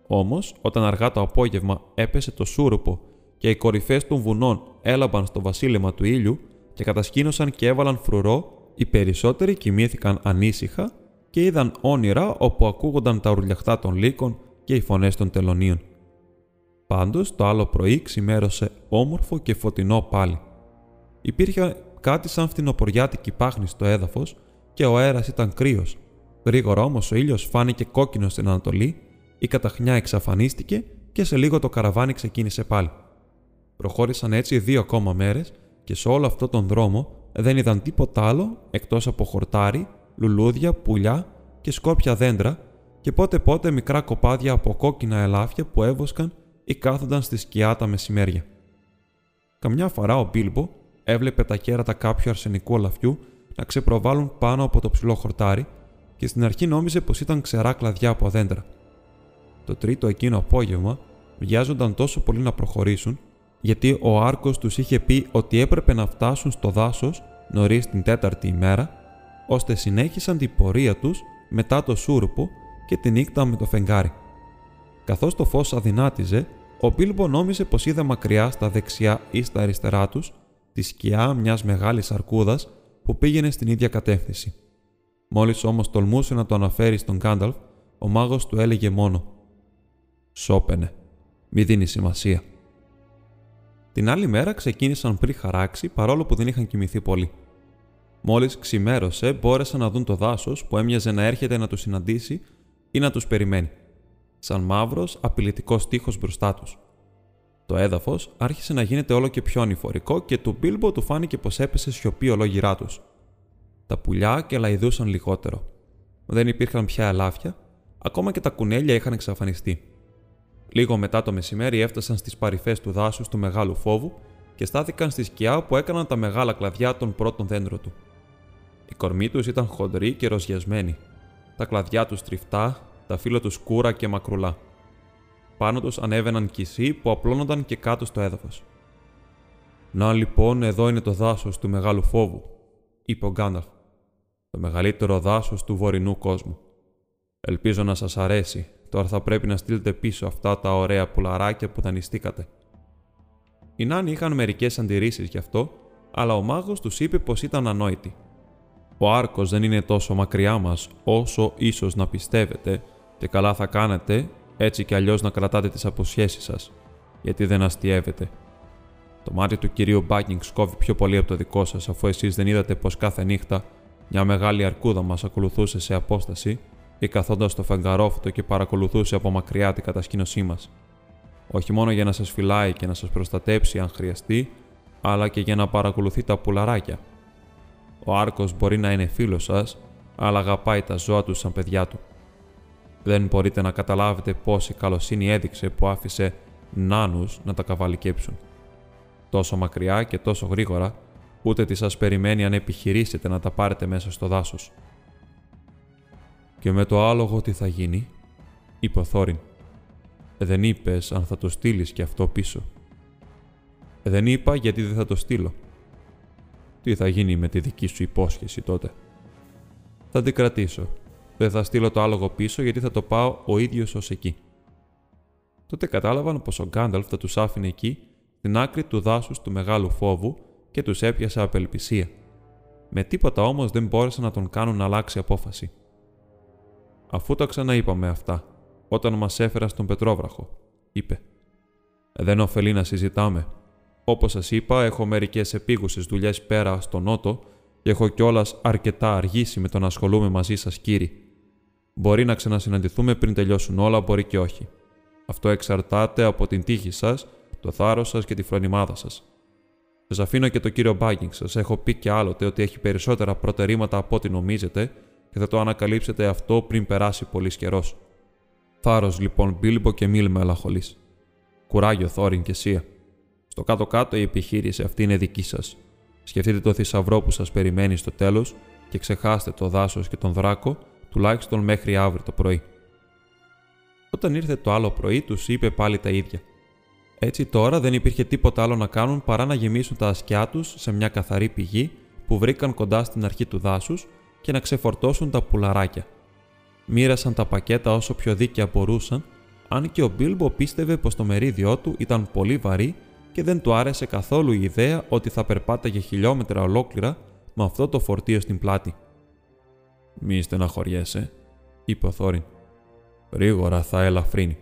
Speaker 1: Όμως, όταν αργά το απόγευμα έπεσε το σούρουπο και οι κορυφές των βουνών έλαμπαν στο βασίλεμα του ήλιου και κατασκήνωσαν και έβαλαν φρουρό οι περισσότεροι κοιμήθηκαν ανήσυχα και είδαν όνειρα όπου ακούγονταν τα ουρλιαχτά των λύκων και οι φωνές των τελωνίων. Πάντως το άλλο πρωί ξημέρωσε όμορφο και φωτεινό πάλι. Υπήρχε κάτι σαν φθινοποριάτικη πάχνη στο έδαφος και ο αέρας ήταν κρύος. Γρήγορα όμως ο ήλιος φάνηκε κόκκινο στην Ανατολή, η καταχνιά εξαφανίστηκε και σε λίγο το καραβάνι ξεκίνησε πάλι. Προχώρησαν έτσι δύο ακόμα μέρες και σε όλο αυτό τον δρόμο δεν είδαν τίποτα άλλο εκτός από χορτάρι, λουλούδια, πουλιά και σκόρπια δέντρα και πότε πότε μικρά κοπάδια από κόκκινα ελάφια που έβοσκαν ή κάθονταν στη σκιά τα μεσημέρια. Καμιά φορά ο Μπίλμπο έβλεπε τα κέρατα κάποιου αρσενικού ολαφιού να ξεπροβάλλουν πάνω από το ψηλό χορτάρι και στην αρχή νόμιζε πως ήταν ξερά κλαδιά από δέντρα. Το τρίτο εκείνο απόγευμα βιάζονταν τόσο πολύ να προχωρήσουν, γιατί ο Άρκος τους είχε πει ότι έπρεπε να φτάσουν στο δάσος νωρίς την τέταρτη ημέρα, ώστε συνέχισαν την πορεία τους μετά το σούρουπο και τη νύχτα με το φεγγάρι. Καθώς το φως αδυνάτιζε, ο Μπίλμπο νόμιζε πως είδε μακριά στα δεξιά ή στα αριστερά τους τη σκιά μιας μεγάλης αρκούδας που πήγαινε στην ίδια κατεύθυνση. Μόλις όμως τολμούσε να το αναφέρει στον Γκάνταλφ, ο μάγος του έλεγε μόνο: Σώπαινε, μη δίνεις σημασία. Την άλλη μέρα ξεκίνησαν πριν χαράξει παρόλο που δεν είχαν κοιμηθεί πολύ. Μόλις ξημέρωσε, μπόρεσαν να δουν το δάσος που έμοιαζε να έρχεται να τους συναντήσει ή να τους περιμένει. Σαν μαύρος, απειλητικός τείχο μπροστά τους. Το έδαφος άρχισε να γίνεται όλο και πιο ανηφορικό και του Μπίλμπο του φάνηκε πως έπεσε σιωπή ολόγυρά τους. Τα πουλιά και λαϊδούσαν λιγότερο. Δεν υπήρχαν πια ελάφια, ακόμα και τα κουνέλια είχαν εξαφανιστεί. Λίγο μετά το μεσημέρι έφτασαν στις παρυφές του δάσους του μεγάλου φόβου και στάθηκαν στη σκιά που έκαναν τα μεγάλα κλαδιά των πρώτων δέντρων του. Οι κορμοί τους ήταν χοντροί και ροζιασμένοι, τα κλαδιά τους τριφτά, τα φύλλα τους σκούρα και μακρουλά. Πάνω τους ανέβαιναν κυσί που απλώνονταν και κάτω στο έδαφος. Να λοιπόν, εδώ είναι το δάσος του μεγάλου φόβου, είπε ο Γκάνταλφ. Το μεγαλύτερο δάσος του βορεινού κόσμου. Ελπίζω να σας αρέσει. Τώρα θα πρέπει να στείλετε πίσω αυτά τα ωραία πουλαράκια που δανειστήκατε. Οι νάνοι είχαν μερικές αντιρρήσεις γι' αυτό, αλλά ο μάγος τους είπε πως ήταν ανόητοι. Ο άρκος δεν είναι τόσο μακριά μας όσο ίσως να πιστεύετε, και καλά θα κάνετε έτσι κι αλλιώς να κρατάτε τις αποσχέσεις σας, γιατί δεν αστείευετε. Το μάτι του κυρίου Μπάκινγκ σκόβει πιο πολύ από το δικό σας, αφού εσείς δεν είδατε πως κάθε νύχτα μια μεγάλη αρκούδα μας ακολουθούσε σε απόσταση ή καθόντας στο φεγγαρόφωτο και παρακολουθούσε από μακριά την κατασκήνωσή μας. Όχι μόνο για να σας φυλάει και να σας προστατέψει αν χρειαστεί, αλλά και για να παρακολουθεί τα πουλαράκια. Ο Άρκος μπορεί να είναι φίλος σας, αλλά αγαπάει τα ζώα του σαν παιδιά του. Δεν μπορείτε να καταλάβετε πόση καλοσύνη έδειξε που άφησε νάνους να τα καβαλικέψουν. Τόσο μακριά και τόσο γρήγορα, ούτε τι σας περιμένει αν επιχειρήσετε να τα πάρετε μέσα στο δάσος. «Και με το άλογο τι θα γίνει» είπε ο Θόριν. «Δεν είπες αν θα το στείλεις και αυτό πίσω». «Δεν είπα γιατί δεν θα το στείλω». «Τι θα γίνει με τη δική σου υπόσχεση τότε» «Θα την κρατήσω δεν θα στείλω το άλογο πίσω γιατί θα το πάω ο ίδιος ως εκεί. Τότε κατάλαβαν πως ο Γκάνταλφ θα τους άφηνε εκεί, στην άκρη του δάσους του μεγάλου φόβου και τους έπιασε απελπισία. Με τίποτα όμως δεν μπόρεσαν να τον κάνουν να αλλάξει απόφαση. Αφού τα ξαναείπαμε αυτά, όταν μας έφερας στον Πετρόβραχο, είπε: Δεν ωφελεί να συζητάμε. Όπως σας είπα, έχω μερικές επίγουσες δουλειές πέρα στο Νότο και έχω κιόλας αρκετά αργήσει με το να ασχολούμαι μαζί σας, κύριοι. Μπορεί να ξανασυναντηθούμε πριν τελειώσουν όλα, μπορεί και όχι. Αυτό εξαρτάται από την τύχη σας, το θάρρος σας και τη φρονιμάδα σας. Σας αφήνω και το κύριο Μπάγκινγκ. Σας έχω πει και άλλοτε ότι έχει περισσότερα προτερήματα από ό,τι νομίζετε και θα το ανακαλύψετε αυτό πριν περάσει πολύς καιρός. Θάρρο λοιπόν, Μπίλμπο και μη μελαγχολή. Κουράγιο, Θόριν και Σία. Στο κάτω-κάτω η επιχείρηση αυτή είναι δική σας. Σκεφτείτε το θησαυρό που σας περιμένει στο τέλος και ξεχάστε το δάσος και τον δράκο τουλάχιστον μέχρι αύριο το πρωί. Όταν ήρθε το άλλο πρωί, τους είπε πάλι τα ίδια. Έτσι τώρα δεν υπήρχε τίποτα άλλο να κάνουν παρά να γεμίσουν τα ασκιά τους σε μια καθαρή πηγή που βρήκαν κοντά στην αρχή του δάσους και να ξεφορτώσουν τα πουλαράκια. Μοίρασαν τα πακέτα όσο πιο δίκαια μπορούσαν, αν και ο Μπίλμπο πίστευε πως το μερίδιό του ήταν πολύ βαρύ και δεν του άρεσε καθόλου η ιδέα ότι θα περπάταγε χιλιόμετρα ολόκληρα με αυτό το φορτίο στην πλάτη. Μη στεναχωριέσαι, είπε ο Θόριν. Γρήγορα θα ελαφρύνει.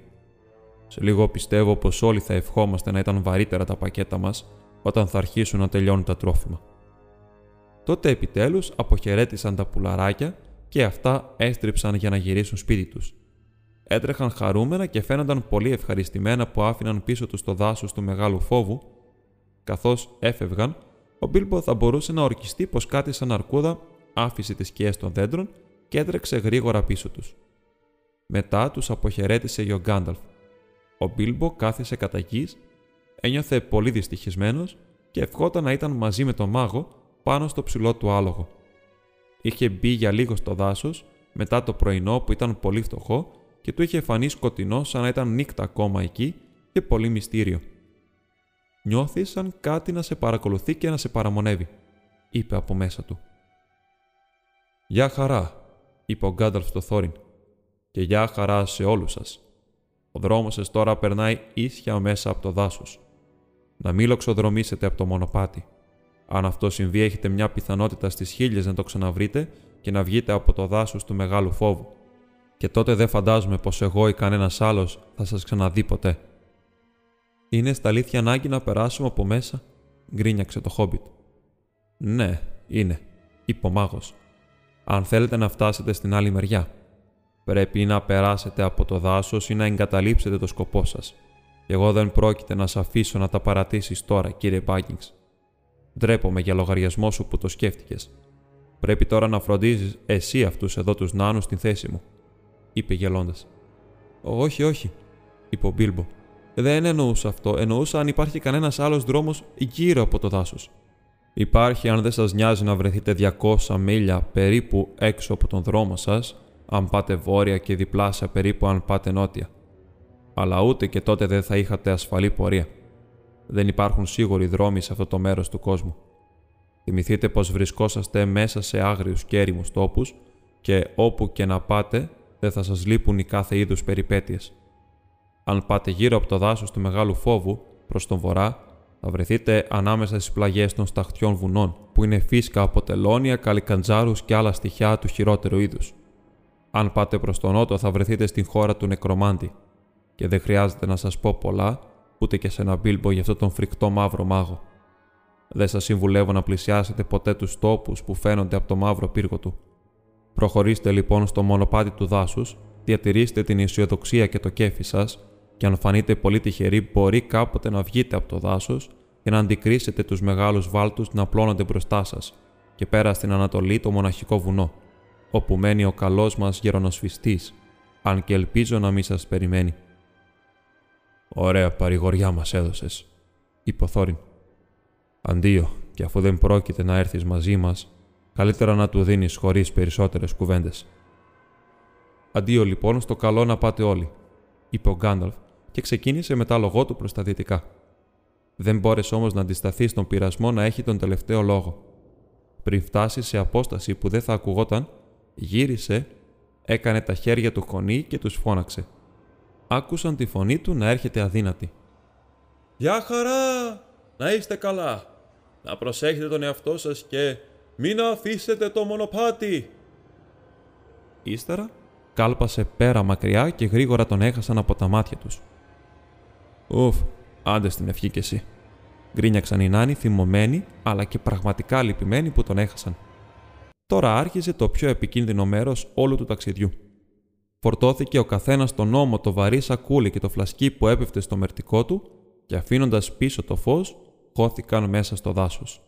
Speaker 1: Σε λίγο πιστεύω πως όλοι θα ευχόμαστε να ήταν βαρύτερα τα πακέτα μας όταν θα αρχίσουν να τελειώνουν τα τρόφιμα. Τότε επιτέλους αποχαιρέτησαν τα πουλαράκια και αυτά έστριψαν για να γυρίσουν σπίτι τους. Έτρεχαν χαρούμενα και φαίνονταν πολύ ευχαριστημένα που άφηναν πίσω τους το δάσος του μεγάλου φόβου. Καθώς έφευγαν, ο Μπίλμπο θα μπορούσε να ορκιστεί πως κάτι σαν αρκούδα άφησε τις σκιές των δέντρων και έτρεξε γρήγορα πίσω τους. Μετά τους αποχαιρέτησε ο Γκάνταλφ. Ο Μπίλμπο κάθισε κατά γης, ένιωθε πολύ δυστυχισμένος και ευχόταν να ήταν μαζί με τον μάγο πάνω στο ψηλό του άλογο. Είχε μπει για λίγο στο δάσος μετά το πρωινό που ήταν πολύ φτωχό και του είχε φανεί σκοτεινό σαν να ήταν νύχτα ακόμα εκεί και πολύ μυστήριο. Νιώθεις σαν κάτι να σε παρακολουθεί και να σε παραμονεύει, είπε από μέσα του. Γεια χαρά, είπε ο Γκάνταλφ στο Θόριν, και γεια χαρά σε όλους σας. Ο δρόμος σας τώρα περνάει ίσια μέσα από το δάσος. Να μην λοξοδρομήσετε από το μονοπάτι. Αν αυτό συμβεί, έχετε μια πιθανότητα στις χίλιες να το ξαναβρείτε και να βγείτε από το δάσος του μεγάλου φόβου. Και τότε δεν φαντάζομαι πως εγώ ή κανένας άλλος θα σας ξαναδεί ποτέ. Είναι στα αλήθεια ανάγκη να περάσουμε από μέσα, γκρίνιαξε το χόμπιτ. Ναι, είναι, είπε ο μάγος. Αν θέλετε να φτάσετε στην άλλη μεριά, πρέπει να περάσετε από το δάσος ή να εγκαταλείψετε το σκοπό σας. Και εγώ δεν πρόκειται να σε αφήσω να τα παρατήσεις τώρα, κύριε Μπάγκινγκ. Ντρέπομαι για λογαριασμό σου που το σκέφτηκες. Πρέπει τώρα να φροντίζεις εσύ αυτούς εδώ τους νάνους στην θέση μου, είπε γελώντας. Όχι, όχι, είπε ο Μπίλμπο. Δεν εννοούσα αυτό. Εννοούσα αν υπάρχει κανένας άλλος δρόμος γύρω από το δάσος. Υπάρχει αν δεν σας νοιάζει να βρεθείτε 200 μίλια περίπου έξω από τον δρόμο σας, αν πάτε βόρεια και διπλάσια περίπου αν πάτε νότια. Αλλά ούτε και τότε δεν θα είχατε ασφαλή πορεία. Δεν υπάρχουν σίγουροι δρόμοι σε αυτό το μέρος του κόσμου. Θυμηθείτε πως βρισκόσαστε μέσα σε άγριους και έρημους τόπους και όπου και να πάτε δεν θα σας λείπουν οι κάθε είδους περιπέτειες. Αν πάτε γύρω από το δάσος του Μεγάλου Φόβου, προς τον βορρά, θα βρεθείτε ανάμεσα στις πλαγιές των σταχτιών βουνών, που είναι φύσκα από τελώνια, καλικαντζάρους και άλλα στοιχιά του χειρότερου είδους. Αν πάτε προς τον νότο, θα βρεθείτε στην χώρα του Νεκρομάντη. Και δεν χρειάζεται να σας πω πολλά, ούτε και σε ένα μπίλμπο για αυτόν τον φρικτό μαύρο μάγο. Δεν σας συμβουλεύω να πλησιάσετε ποτέ τους τόπους που φαίνονται από το μαύρο πύργο του. Προχωρήστε λοιπόν στο μονοπάτι του δάσους, διατηρήστε την αισιοδοξία και το κέφι σας και αν φανείτε πολύ τυχεροί, μπορεί κάποτε να βγείτε από το δάσος και να αντικρίσετε τους μεγάλους βάλτους να πλώνονται μπροστά σας, και πέρα στην Ανατολή το μοναχικό βουνό, όπου μένει ο καλός μας γερονοσφιστή, αν και ελπίζω να μην σας περιμένει. Ωραία παρηγοριά μας έδωσες, είπε ο Θόριν. Αντίο, και αφού δεν πρόκειται να έρθεις μαζί μας, καλύτερα να του δίνεις χωρίς περισσότερες κουβέντες. Αντίο λοιπόν στο καλό να πάτε όλοι, είπε ο Γκάνταλφ και ξεκίνησε με τα λογό του προς τα δυτικά. Δεν μπόρεσε όμως να αντισταθεί στον πειρασμό να έχει τον τελευταίο λόγο. Πριν φτάσει σε απόσταση που δεν θα ακουγόταν, γύρισε, έκανε τα χέρια του χωνή και τους φώναξε. Άκουσαν τη φωνή του να έρχεται αδύνατη. «Γεια χαρά! Να είστε καλά! Να προσέχετε τον εαυτό σας και μην αφήσετε το μονοπάτι!» Ύστερα κάλπασε πέρα μακριά και γρήγορα τον έχασαν από τα μάτια τους. Ουφ, άντε στην ευχή κι εσύ. Γκρίνιαξαν οι νάνοι θυμωμένοι, αλλά και πραγματικά λυπημένοι που τον έχασαν. Τώρα άρχιζε το πιο επικίνδυνο μέρος όλου του ταξιδιού. Φορτώθηκε ο καθένας στον ώμο το βαρύ σακούλι και το φλασκί που έπεφτε στο μερτικό του και αφήνοντας πίσω το φως, χώθηκαν μέσα στο δάσος.